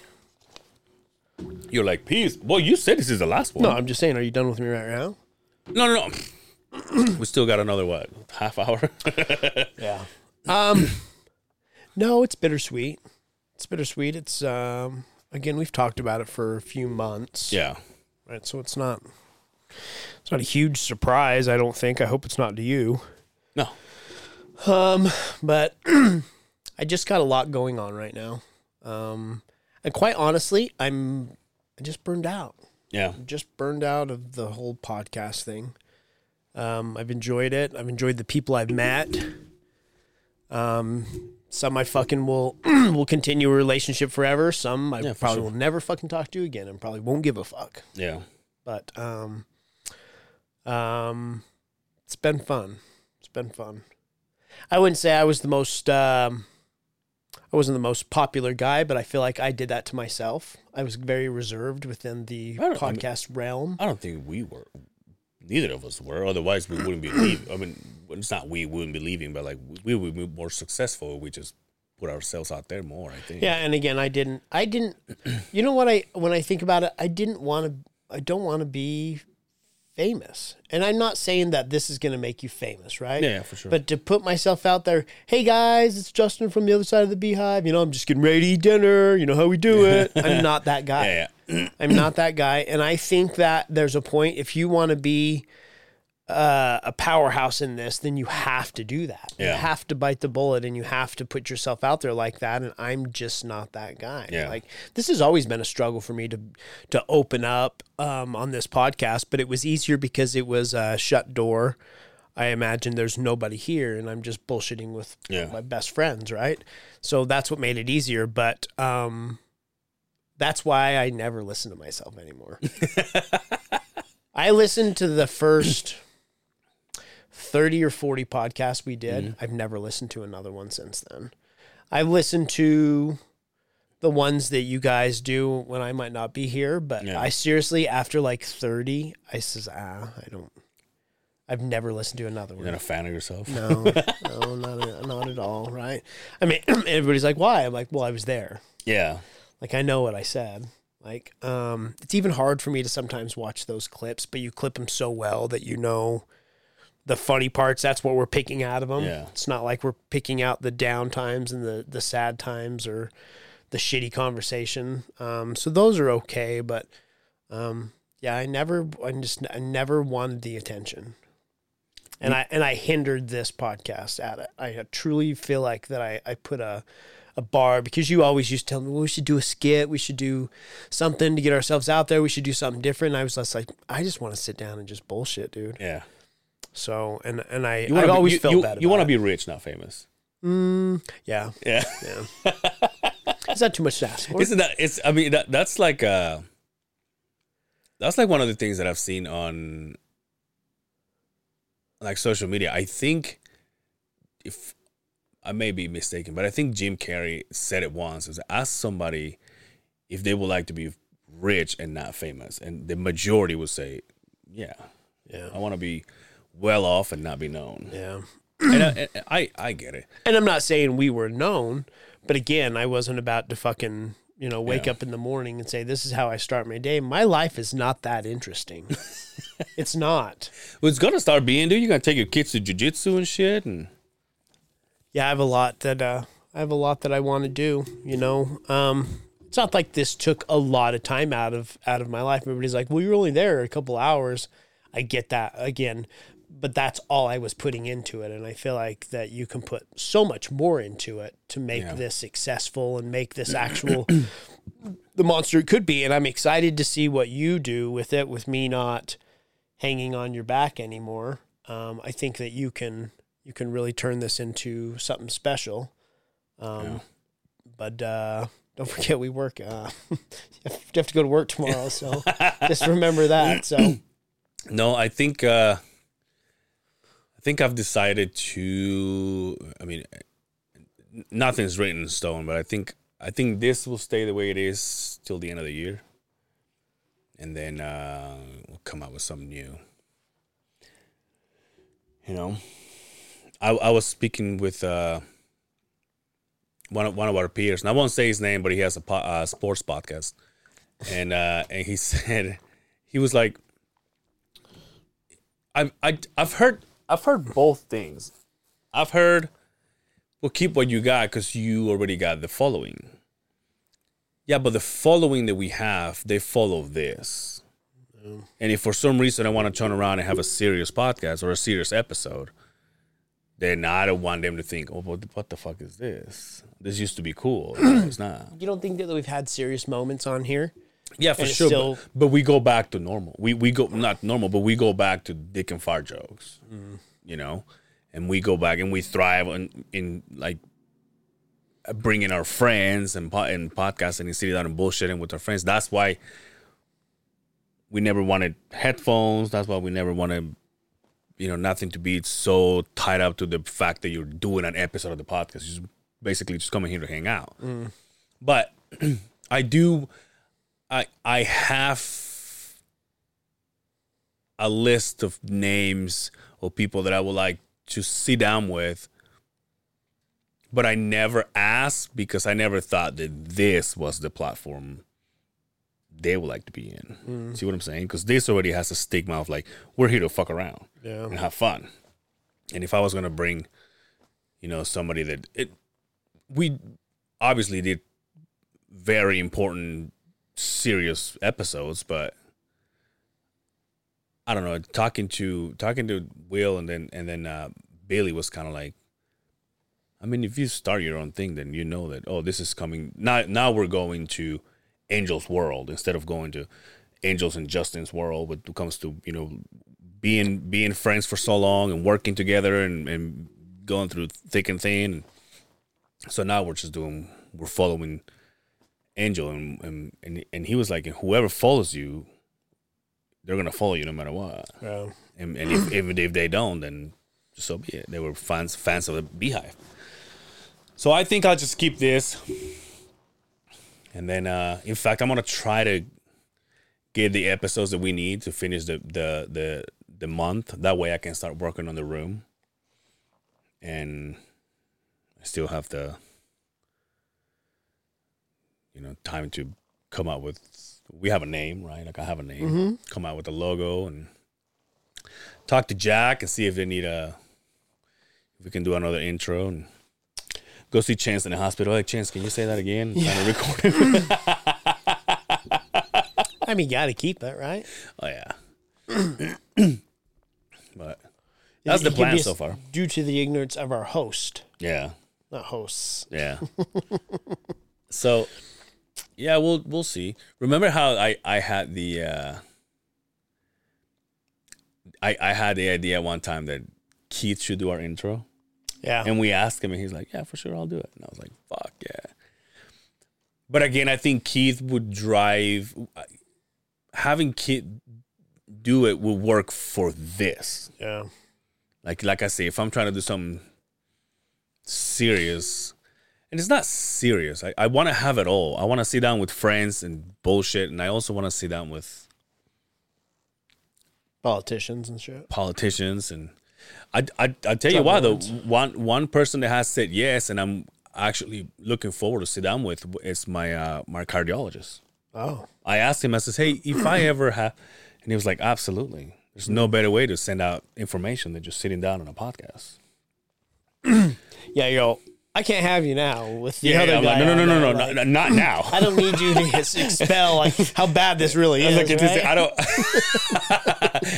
You're like peace. Well, you said this is the last one. No, I'm just saying. Are you done with me right now? no, no. no. we still got another what half hour. Yeah. Um, no, it's bittersweet. It's bittersweet. It's um, again, we've talked about it for a few months. yeah. Right. So it's not. It's not a huge surprise. I don't think. I hope it's not to you. No. Um, but I just got a lot going on right now. Um, and quite honestly, I'm I just burned out. Yeah. just burned out of the whole podcast thing. Um, I've enjoyed it. I've enjoyed the people I've met. Um, some I fucking will will continue a relationship forever. Some I Yeah, probably sure. will never fucking talk to again, and probably won't give a fuck. Yeah. But um, um, it's been fun. It's been fun. I wouldn't say I was the most. Um, I wasn't the most popular guy, but I feel like I did that to myself. I was very reserved within the don't- I mean- podcast realm. I don't think we were. Neither of us were. Otherwise, we wouldn't be leaving. I mean, it's not we wouldn't be leaving, but like we would be more successful. if We just put ourselves out there more. I think. Yeah, and again, I didn't. I didn't. You know what? I when I think about it, I didn't want to. I don't want to be famous, and I'm not saying that this is going to make you famous, right? Yeah, yeah, for sure. But to put myself out there, hey guys, it's Justin from the other side of the beehive. You know, I'm just getting ready to eat dinner. You know how we do it. I'm not that guy. Yeah, yeah. I'm not that guy, and I think that there's a point if you want to be uh, a powerhouse in this, then you have to do that. You have to bite the bullet, and you have to put yourself out there like that. And I'm just not that guy. Yeah. Like this has always been a struggle for me to to open up um, on this podcast, but it was easier because it was a shut door. I imagine there's nobody here, and I'm just bullshitting with Yeah. my best friends, right? So that's what made it easier. But um, that's why I never listen to myself anymore. I listened to the first 30 or 40 podcasts we did. Mm-hmm. I've never listened to another one since then. I've listened to the ones that you guys do when I might not be here, but Yeah. I seriously, after like 30, I says, ah, I don't, I've never listened to another one. You're not a fan of yourself. No, no, not, not at all. Right. I mean, everybody's like, why? I'm like, well, I was there. Yeah. Like I know what I said. Like um, it's even hard for me to sometimes watch those clips, but you clip them so well that you know the funny parts. That's what we're picking out of them. Yeah. It's not like we're picking out the down times and the the sad times or the shitty conversation. Um, so those are okay, but um, yeah, I never, I just, I never wanted the attention, and I and I hindered this podcast at it. I truly feel like that I I put a a bar because you always used to tell me well, we should do a skit, we should do something to get ourselves out there, we should do something different. And I was just like, I just want to sit down and just bullshit, dude. Yeah. So and and I You I wanna be- always you, felt you, bad. You want to be rich, not famous. Mm, yeah, Yeah. yeah. Is that too much to ask for? Isn't that? It's. I mean, that that's like uh That's like one of the things that I've seen on like social media. I think if I may be mistaken, but I think Jim Carrey said it once. Was ask somebody if they would like to be rich and not famous, and the majority would say, "Yeah, Yeah, I want to be well off and not be known." yeah. and, I, and I I get it. And I'm not saying we were known, but again, I wasn't about to fucking, you know, wake Yeah. up in the morning and say, this is how I start my day. My life is not that interesting. it's not. Well, it's gonna start being, dude. You're gonna take your kids to jujitsu and shit, and Yeah, I have a lot that, uh, I have a lot that I want to do, you know. Um, it's not like this took a lot of time out of out of my life. Everybody's like, "Well, you're only there a couple hours." I get that again, but that's all I was putting into it, and I feel like that you can put so much more into it to make Yeah. this successful and make this actual the monster it could be. And I'm excited to see what you do with it, with me not hanging on your back anymore. Um, I think that you can you can really turn this into something special. Um, Yeah. But uh, don't forget, we work. Uh, you have to go to work tomorrow, so just remember that. So No, I think uh I think I've decided to I mean nothing's written in stone, but I think I think this will stay the way it is till the end of the year. And then uh we'll come out with something new. You know. I I was speaking with uh one of one of our peers, and I won't say his name, but he has a po- uh, sports podcast, and uh, and he said he was like, I've I, I've heard I've heard both things. I've heard, well, keep what you got because you already got the following. Yeah, but the following that we have, they follow this. And if for some reason I want to turn around and have a serious podcast or a serious episode, then I don't want them to think, oh, what the, what the fuck is this? This used to be cool. No, it's not. you don't think that we've had serious moments on here? Yeah, for And sure. still- but, but we go back to normal. We we go not normal, but we go back to dick and fart jokes. Mm-hmm. You know, and we go back and we thrive in, in like bringing our friends and po- and podcasting and sitting down and bullshitting with our friends. That's why we never wanted headphones. That's why we never wanted you know nothing to be so tied up to the fact that you're doing an episode of the podcast. You're just basically just coming here to hang out. Mm. But I do. I I have a list of names of people that I would like to sit down with, but I never asked because I never thought that this was the platform they would like to be in. See what I'm saying? Because this already has a stigma of like we're here to fuck around Yeah. and have fun. And if I was gonna bring, you know, somebody that it, we obviously did very important, serious episodes, but I don't know. Talking to talking to Will and then and then uh, Bailey was kind of like, I mean, if you start your own thing, then you know that oh, this is coming. Now now we're going to Angel's world instead of going to Angels and Justin's world. When it comes to you know being being friends for so long and working together and, and going through thick and thin. So now we're just doing we're following Angel and and and, and he was like, whoever follows you, they're gonna follow you no matter what. Yeah. And, and if, even if they don't, then so be it. They were fans fans of the Beehive. So I think I'll just keep this. And then, uh, in fact, I'm gonna try to get the episodes that we need to finish the the the the month. That way, I can start working on the room. And I still have the, you know, time to come out with. We have a name, right? Like I have a name. Come out with a logo and talk to Jack and see if they need a if we can do another intro and go see Chance in the hospital. Like Chance, can you say that again? Yeah. record it. I mean, you got to keep it, right? Oh yeah. but that's It- the it plan so far. Due to the ignorance of our host, Yeah. not hosts. Yeah. so yeah, we'll we'll see. Remember how I I had the uh I I had the idea one time that Keith should do our intro. Yeah. And we asked him and he's like, "Yeah, for sure, I'll do it." And I was like, "Fuck, yeah." But again, I think Keith would drive having Keith do it will work for this. yeah. Like like I say, if I'm trying to do something serious, and it's not serious, I, I want to have it all. I want to sit down with friends and bullshit, and I also want to sit down with Politicians and shit. politicians. And I I I tell you why though, one one person that has said yes, and I'm actually looking forward to sit down with is my uh, my cardiologist. Oh. I asked him, I says, hey, if I ever have, and he was like, absolutely. There's no better way to send out information than just sitting down on a podcast. Yeah, yo, I can't have you now with the Yeah, other I'm guy. like, no, no, on no, no, no, like, no, not now. I don't need you to expel like how bad this really is. Look at this. right? I don't.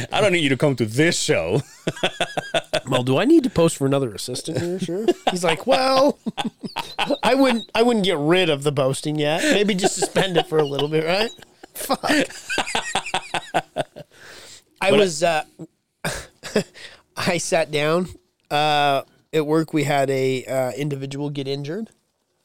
I don't need you to come to this show. well, do I need to post for another assistant here? Sure. He's like, well, I wouldn't. I wouldn't get rid of the boasting yet. Maybe just suspend it for a little bit, right? Fuck. I was. Uh, I sat down uh, at work. We had a uh, individual get injured.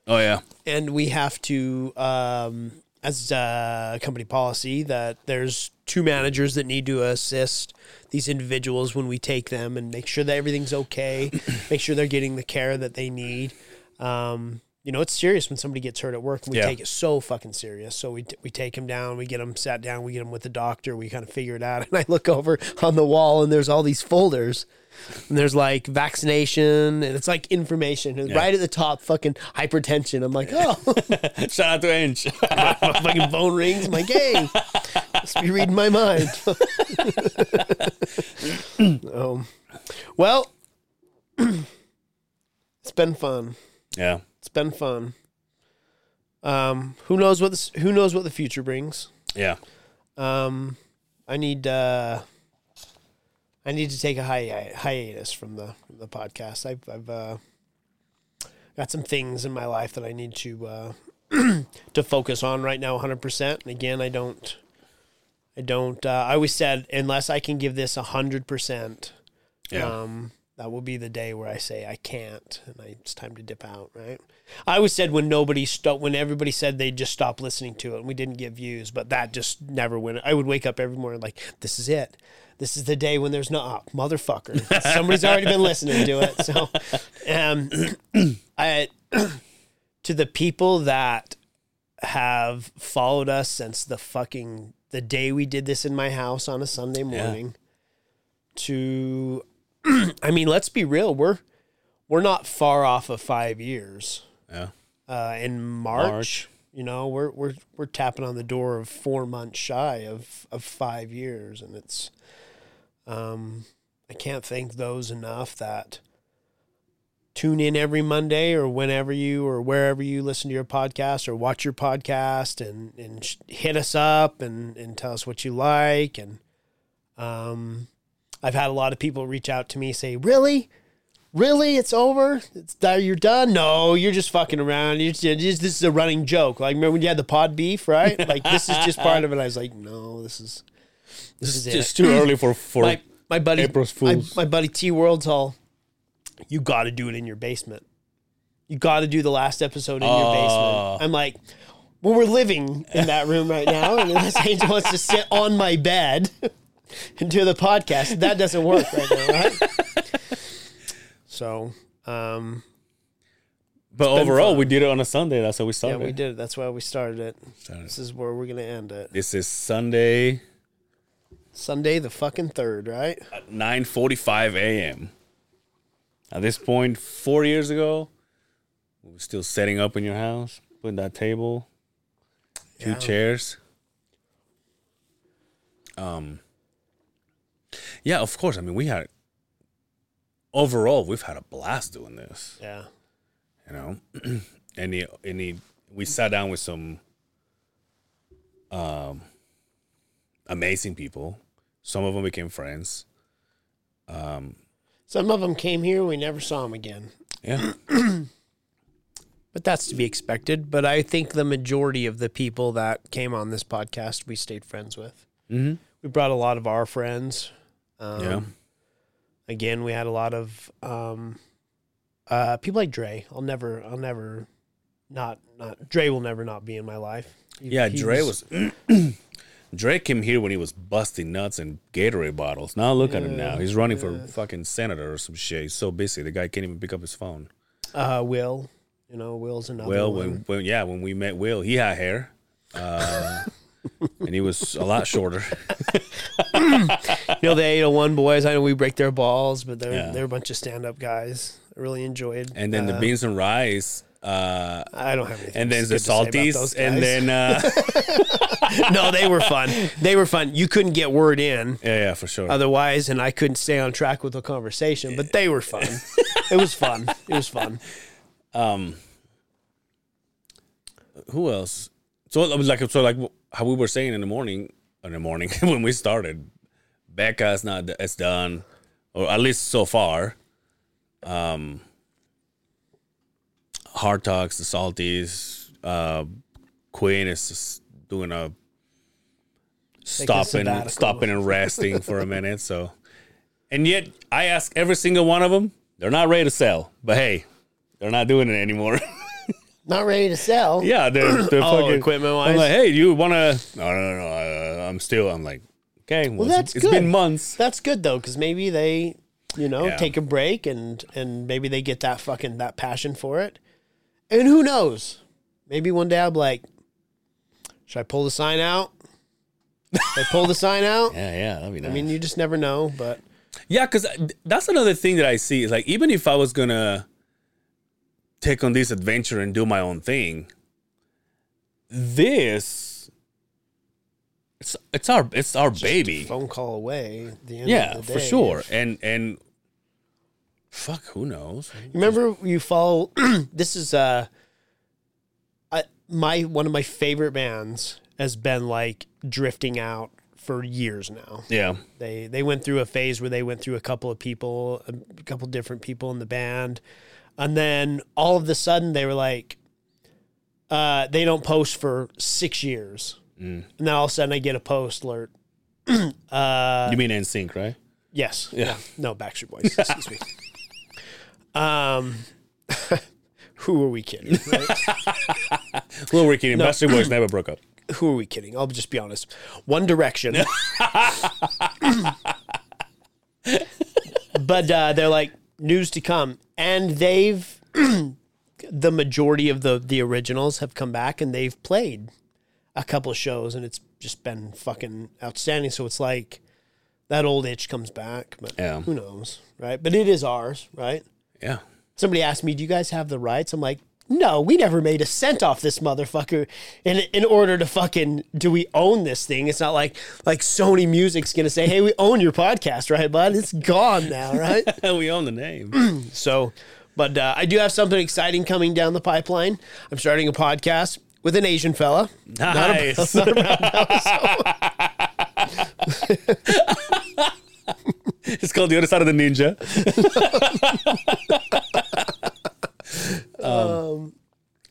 Oh yeah, and we have to um, as a company policy that there's two managers that need to assist these individuals when we take them and make sure that everything's okay make sure they're getting the care that they need um, you know it's serious when somebody gets hurt at work and we Yeah. take it so fucking serious so we, t- we take them down we get them sat down we get them with the doctor we kind of figure it out and i look over on the wall and there's all these folders and there's like vaccination and it's like information. And right at the top fucking hypertension. I'm like oh. Shout out to Inch. my fucking phone rings. I'm like hey must be reading my mind. Um, well it's been fun. Yeah, it's been fun. Um, who knows what this, who knows what the future brings. Yeah, um, I need uh, I need to take a hi- hiatus from the from the podcast. I've I've uh, got some things in my life that I need to uh, to focus on right now, hundred percent. And again, I don't I don't. Uh, I always said unless I can give this hundred percent, yeah. um, that will be the day where I say I can't, and I, it's time to dip out. Right? I always said when nobody stopped, when everybody said they'd just stop listening to it, and we didn't get views, but that just never went. I would wake up every morning like, this is it. This is the day when there's no oh, motherfucker. Somebody's already been listening to it. So, um, I to the people that have followed us since the fucking the day we did this in my house on a Sunday morning to I mean, let's be real, we're we're not far off of 5 years. yeah. Uh in March, March. you know, we're we're we're tapping on the door of 4 months shy of of 5 years and it's um I can't thank those enough that tune in every Monday or whenever you or wherever you listen to your podcast or watch your podcast and and sh- hit us up and and tell us what you like and um I've had a lot of people reach out to me say, "Really? Really? It's over? It's you're done? No, you're just fucking around. You're just, you're just- this is a running joke. Like remember when you had the pod beef, right? Like this is just part of it." I was like, "No, this is this is It's it." just too early for for. my my buddy April's my, Fools. my buddy T World's all you got to do it in your basement. You got to do the last episode in your Oh. basement. I'm like, well, we're living in that room right now, and this angel wants to sit on my bed do the podcast. That doesn't work right now, right? so, um, but overall, fun. we did it on a Sunday. That's how we started. yeah, we did it. That's why we started it. Started. This is where we're gonna end it. This is Sunday Sunday, the fucking third, right? at 9:45 a.m. At this point, four years ago, we were still setting up in your house, putting that table, two Yeah. chairs. Um, Yeah, of course. I mean, we had overall we've had a blast doing this. Yeah. You know, and he, and he, we sat down with some um amazing people. Some of them became friends. Some of them came here. We never saw them again. Yeah, But that's to be expected. But I think the majority of the people that came on this podcast, we stayed friends with. mm-hmm. We brought a lot of our friends. Um, yeah, Again, we had a lot of um, uh, people like Dre. I'll never, I'll never, not, not Dre will never not be in my life. He- yeah. he Dre was. Dre came here when he was busting nuts and Gatorade bottles. Now look at him now. He's running for fucking senator or some shit. He's so busy. The guy can't even pick up his phone. uh, Will. You know, Will's another. Well, one. when, when yeah, when we met Will, he had hair, uh, and he was a lot shorter. you know the 801 boys. I know we break their balls, but they're Yeah. they're a bunch of stand up guys. I really enjoyed. And then the uh, beans and rice, uh, I don't have anything. and then the good to say about salties, and then uh, no, they were fun. They were fun. You couldn't get word in yeah, yeah, for sure. otherwise, and I couldn't stay on track with the conversation. But they were fun. it was fun. It was fun. Um, who else? So it was like so like how we were saying in the morning in the morning when we started. Becca Becca's not it's done, or at least so far. Um, hard talks, the salties. Uh, Queen is doing a stopping, sabbatical. stopping and resting for a minute. So, and yet I ask every single one of them. They're not ready to sell, but hey, they're not doing it anymore. Not ready to sell. yeah, they're, they're Oh, fucking equipment-wise? I'm like, hey, do you want to? No, no, no. no uh, I'm still. I'm like, okay. Well, Well, that's it's good. been months. That's good though, because maybe they, you know, Yeah. take a break and and maybe they get that fucking that passion for it. And who knows? Maybe one day I'll be like, should I pull the sign out? Should I pull the sign out? Yeah, yeah, that'd be nice. I mean, you just never know. But Yeah, because that's another thing that I see is like even if I was gonna take on this adventure and do my own thing, this it's it's our it's our baby. phone call away. At the end Yeah, of the for sure. And and fuck, who knows? Remember you follow? this is uh, I, my one of my favorite bands has been like drifting out for years now. Yeah, They they went through a phase where they went through a couple of people, a couple different people in the band, and then all of a sudden they were like, uh, they don't post for six years, and then all of a sudden I get a post alert. uh, you mean NSYNC, right? yes, Yeah. no Backstreet Boys. Excuse me. Um, who are we kidding? right? are we're kidding. Backstreet Boys never broke up. who are we kidding? I'll just be honest. One Direction. but uh, they're like news to come, and they've the majority of the the originals have come back and they've played a couple of shows, and it's just been fucking outstanding. So it's like that old itch comes back, but Yeah. who knows, right? But it is ours, right? Yeah. Somebody asked me, "Do you guys have the rights?" I'm like, "No, we never made a cent off this motherfucker." In in order to fucking do we own this thing? It's not like like Sony Music's gonna say, "Hey, we own your podcast, right, bud?" It's gone now, right? And we own the name. so, but uh, I do have something exciting coming down the pipeline. I'm starting a podcast with an Asian fella. nice. it's called the other side of the ninja. Um,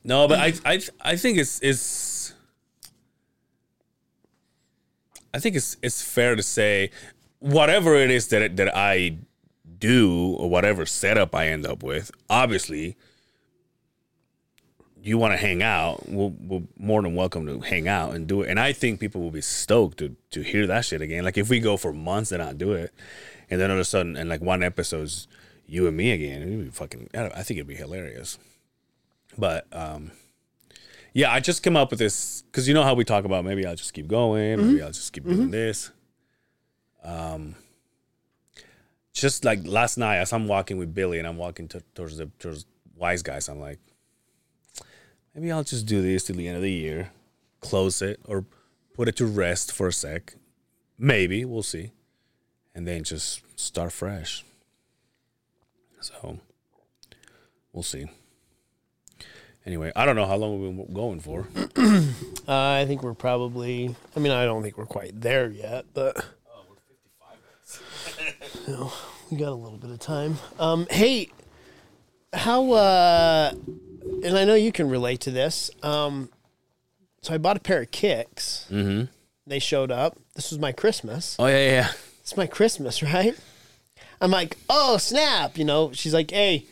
no, but I, I, I think it's, it's, I think it's, it's fair to say, whatever it is that that I do or whatever setup I end up with, obviously, you want to hang out, we'll, we're more than welcome to hang out and do it. And I think people will be stoked to to hear that shit again. Like if we go for months and not do it, and then all of a sudden, and like one episode's you and me again, it'd be fucking. I don't- I think it'd be hilarious. But um, yeah, I just came up with this because you know how we talk about maybe I'll just keep going, maybe I'll just keep doing this. Um, just like last night, as I'm walking with Billy and I'm walking to, towards the towards Wise Guys, I'm like, maybe I'll just do this till the end of the year, close it or put it to rest for a sec. Maybe we'll see, and then just start fresh. So we'll see. Anyway, I don't know how long we've been going for. Uh, I think we're probably. I mean, I don't think we're quite there yet, but. No, we got a little bit of time. Um, hey, how? Uh, and I know you can relate to this. Um, so I bought a pair of kicks. Mm-hmm. They showed up. This was my Christmas. Oh yeah, yeah. It's my Christmas, right? I'm like, oh snap! You know, she's like, hey,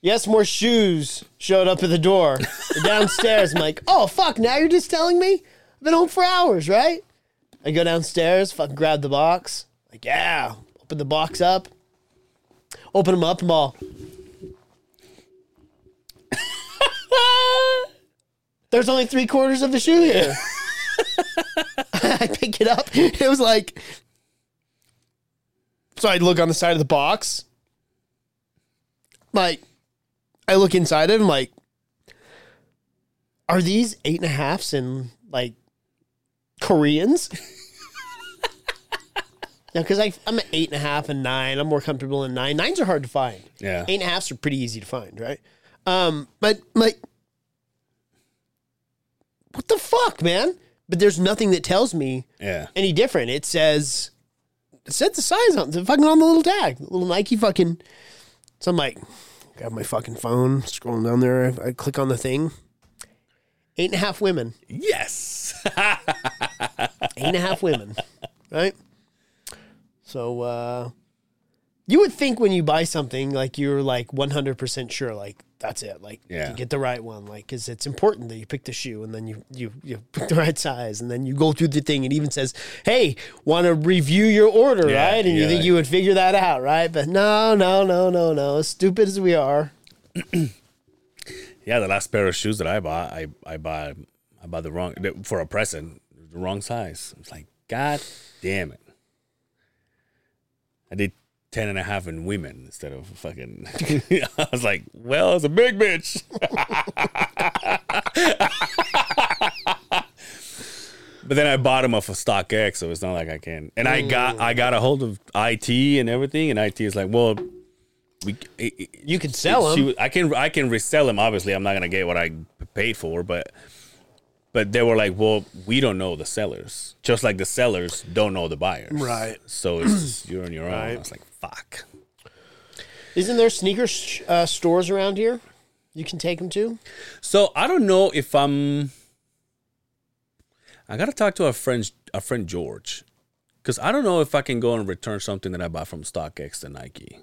yes, more shoes showed up at the door downstairs. I'm like, oh fuck! Now you're just telling me I've been home for hours, right? I go downstairs, fucking grab the box. Like, yeah, open the box up, open them up, I'm all. There's only three quarters of the shoe here. I pick it up. It was like so I look on the side of the box. Like, I look inside it. I'm like, are these eight and a halfs in like Koreans? no, because I'm an eight and a half and nine. I'm more comfortable in nine. Nines are hard to find. Yeah. Eight and a halfs are pretty easy to find, right? Um, but like, what the fuck, man? But there's nothing that tells me Yeah. any different. It says it said the size on the fucking on the little tag, the little Nike fucking. So I'm like, grab my fucking phone, scrolling down there. I, I click on the thing. Eight and a half women. Yes. Eight and a half women. Right. So uh, you would think when you buy something like you're like 100% sure, like that's it. Like Yeah. you get the right one. Like, cause it's important that you pick the shoe and then you, you, you pick the right size and then you go through the thing. It even says, Hey, want to review your order, Yeah, right? And you think you would figure that out, right? But no, no, no, no, no. As stupid as we are. yeah, the last pair of shoes that I bought, I I bought I bought the wrong for a present, the wrong size. It's like, God damn it. I did 10 and a half in women instead of fucking I was like, well, it's a big bitch. but then I bought them off of StockX, so it's not like I can. And I got I got a hold of IT and everything, and IT is like, well, we it- it- You can sell she them. I can I can resell them. Obviously, I'm not gonna get what I paid for, but but they were like, well, we don't know the sellers, just like the sellers don't know the buyers, Right. So it's you're on your own. Right. I was like, fuck. Isn't there sneaker sh- uh, stores around here you can take them to? So I don't know if I'm. I gotta talk to a friend, a friend George, because I don't know if I can go and return something that I bought from StockX to Nike.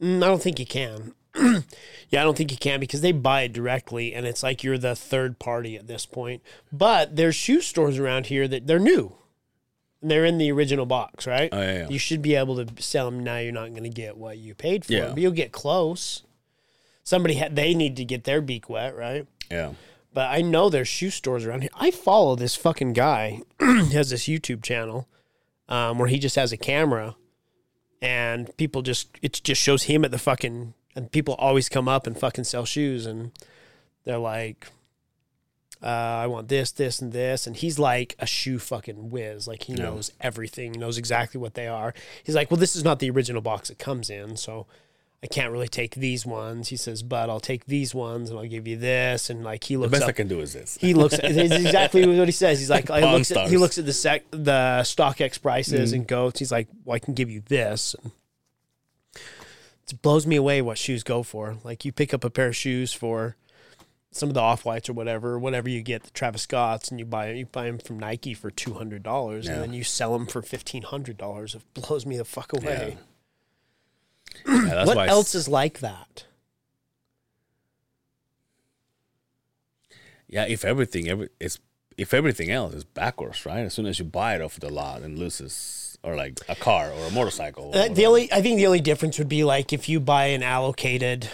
Mm, I don't think you can. yeah, I don't think you can because they buy it directly, and it's like you're the third party at this point. But there's shoe stores around here that they're new. And they're in the original box, right? Oh, yeah, yeah. You should be able to sell them now. You're not going to get what you paid for, Yeah. but you'll get close. Somebody had they need to get their beak wet, right? Yeah, But I know there's shoe stores around here. I follow this fucking guy. he has this YouTube channel um, where he just has a camera, and people just it just shows him at the fucking and people always come up and fucking sell shoes, and they're like, uh, "I want this, this, and this," and he's like a shoe fucking whiz. Like he Yeah. knows everything, knows exactly what they are. He's like, "Well, this is not the original box it comes in, so." I can't really take these ones. He says, but I'll take these ones and I'll give you this. And like he the looks best up, I can do is this. he looks it's exactly what he says. He's like, I looks at, he looks at the sec, the StockX prices and goats. He's like, well, I can give you this. And it blows me away what shoes go for. Like you pick up a pair of shoes for some of the off whites or whatever, whatever you get the Travis Scotts, and you buy you buy them from Nike for two hundred dollars, Yeah. and then you sell them for fifteen hundred dollars. It blows me the fuck away. Yeah, that's what why I else s- is like that? Yeah, if everything every it's if everything else is backwards, right? As soon as you buy it off the lot and loses, or like a car or a motorcycle. or Uh, the whatever. only I think the only difference would be like if you buy an allocated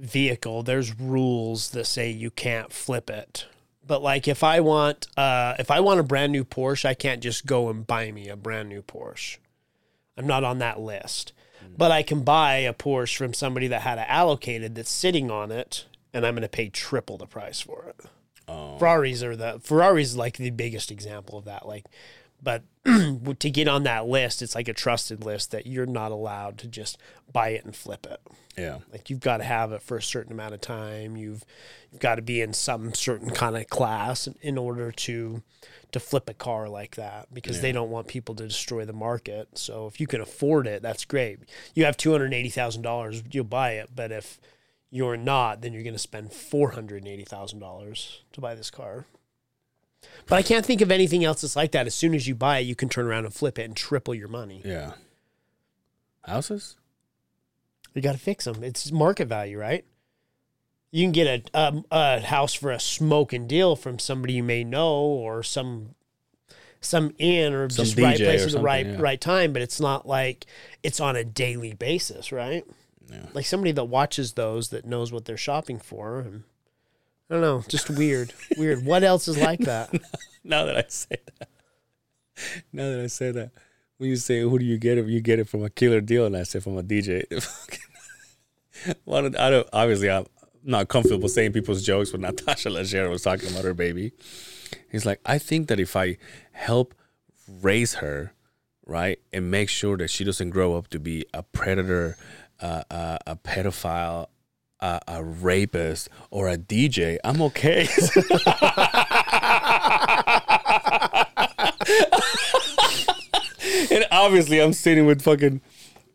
vehicle, there's rules that say you can't flip it. But like if I want uh if I want a brand new Porsche, I can't just go and buy me a brand new Porsche. I'm not on that list. But I can buy a Porsche from somebody that had it allocated that's sitting on it and I'm going to pay triple the price for it. Oh. Ferraris are the Ferraris like the biggest example of that. Like but to get on that list, it's like a trusted list that you're not allowed to just buy it and flip it. Yeah. Like you've got to have it for a certain amount of time. You've you've got to be in some certain kind of class in order to to flip a car like that because they don't want people to destroy the market. So if you can afford it, that's great. You have two hundred eighty thousand dollars, you'll buy it. But if you're not, then you're going to spend four hundred eighty thousand dollars to buy this car. But I can't think of anything else that's like that. As soon as you buy it, you can turn around and flip it and triple your money. Yeah. Houses? You got to fix them. It's market value, right? You can get a, a a house for a smoking deal from somebody you may know or some some inn or Some just right place at the right yeah. right time. But it's not like it's on a daily basis, right? Yeah. Like somebody that watches those that knows what they're shopping for. And I don't know, just weird, weird. What else is like that? Now that I say that, now that I say that, when you say who do you get it, you get it from a killer deal, and I say from a DJ. Of- I don't. Obviously, I'm not comfortable saying people's jokes, but Natasha Leggero was talking about her baby. He's like, I think that if I help raise her, right, and make sure that she doesn't grow up to be a predator, uh, uh, a pedophile, uh, a rapist, or a DJ, I'm okay. and obviously, I'm sitting with fucking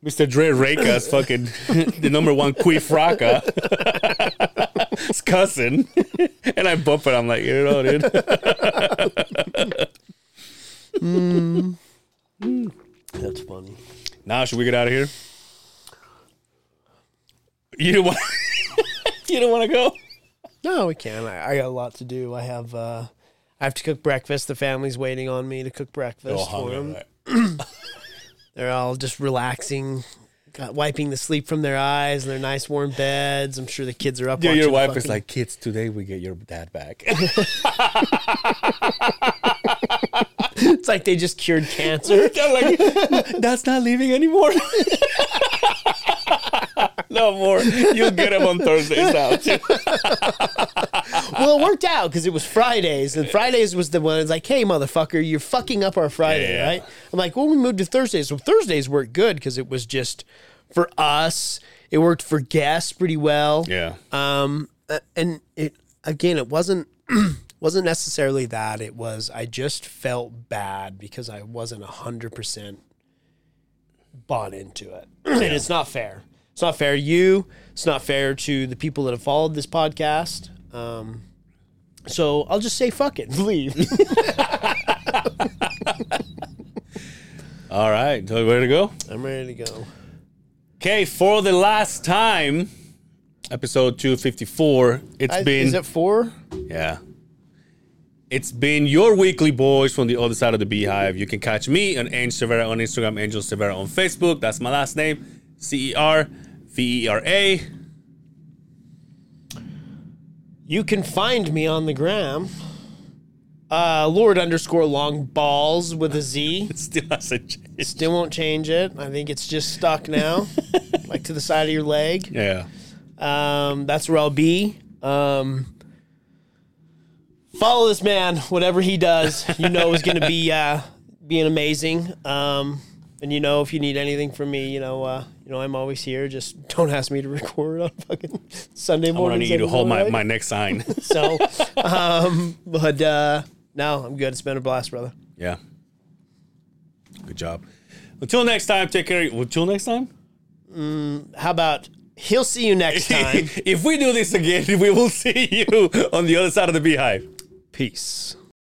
Mr. Dre Reka's fucking the number one Queef Raka. it's cussing. and I bump it. I'm like, you know, dude. That's funny. Now, should we get out of here? You don't want. you don't want to go. No, we can. I, I got a lot to do. I have uh, I have to cook breakfast. The family's waiting on me to cook breakfast for them. They're all just relaxing, got, wiping the sleep from their eyes in their nice warm beds. I'm sure the kids are up. Yeah, your wife is like, kids, today we get your dad back. it's like they just cured cancer. Like, that's not leaving anymore. No more. You'll get him on Thursdays now too. well, it worked out because it was Fridays, and Fridays was the one. It's like, hey, motherfucker, you're fucking up our Friday, Yeah. right? I'm like, well, we moved to Thursdays. So Thursdays worked good because it was just for us. It worked for guests pretty well. Yeah. Um, and it again, it wasn't wasn't necessarily that. It was I just felt bad because I wasn't hundred percent bought into it, and it's not fair. It's not fair to you. It's not fair to the people that have followed this podcast. Um, so I'll just say fuck it, leave. All right. So ready to go? I'm ready to go. Okay, for the last time, episode 254. It's I- been is it four? Yeah. It's been your weekly boys from the other side of the beehive. You can catch me on Angel Cervera on Instagram, Angel Cervera on Facebook. That's my last name. C E R V E R A. You can find me on the gram. Uh, Lord underscore long balls with a Z. It still hasn't changed. Still won't change it. I think it's just stuck now, like to the side of your leg. Yeah. Um, that's where I'll be. Um, follow this man, whatever he does. You know is going to be uh, being amazing. Um, and you know if you need anything from me, you know, uh, you know I'm always here. Just don't ask me to record on fucking Sunday morning. I need you to hold my, my next sign. So, um, but uh, no, I'm good. It's been a blast, brother. yeah. Good job. Until next time, take care. Until next time? How about he'll see you next time? if we do this again, we will see you on the other side of the beehive. Peace.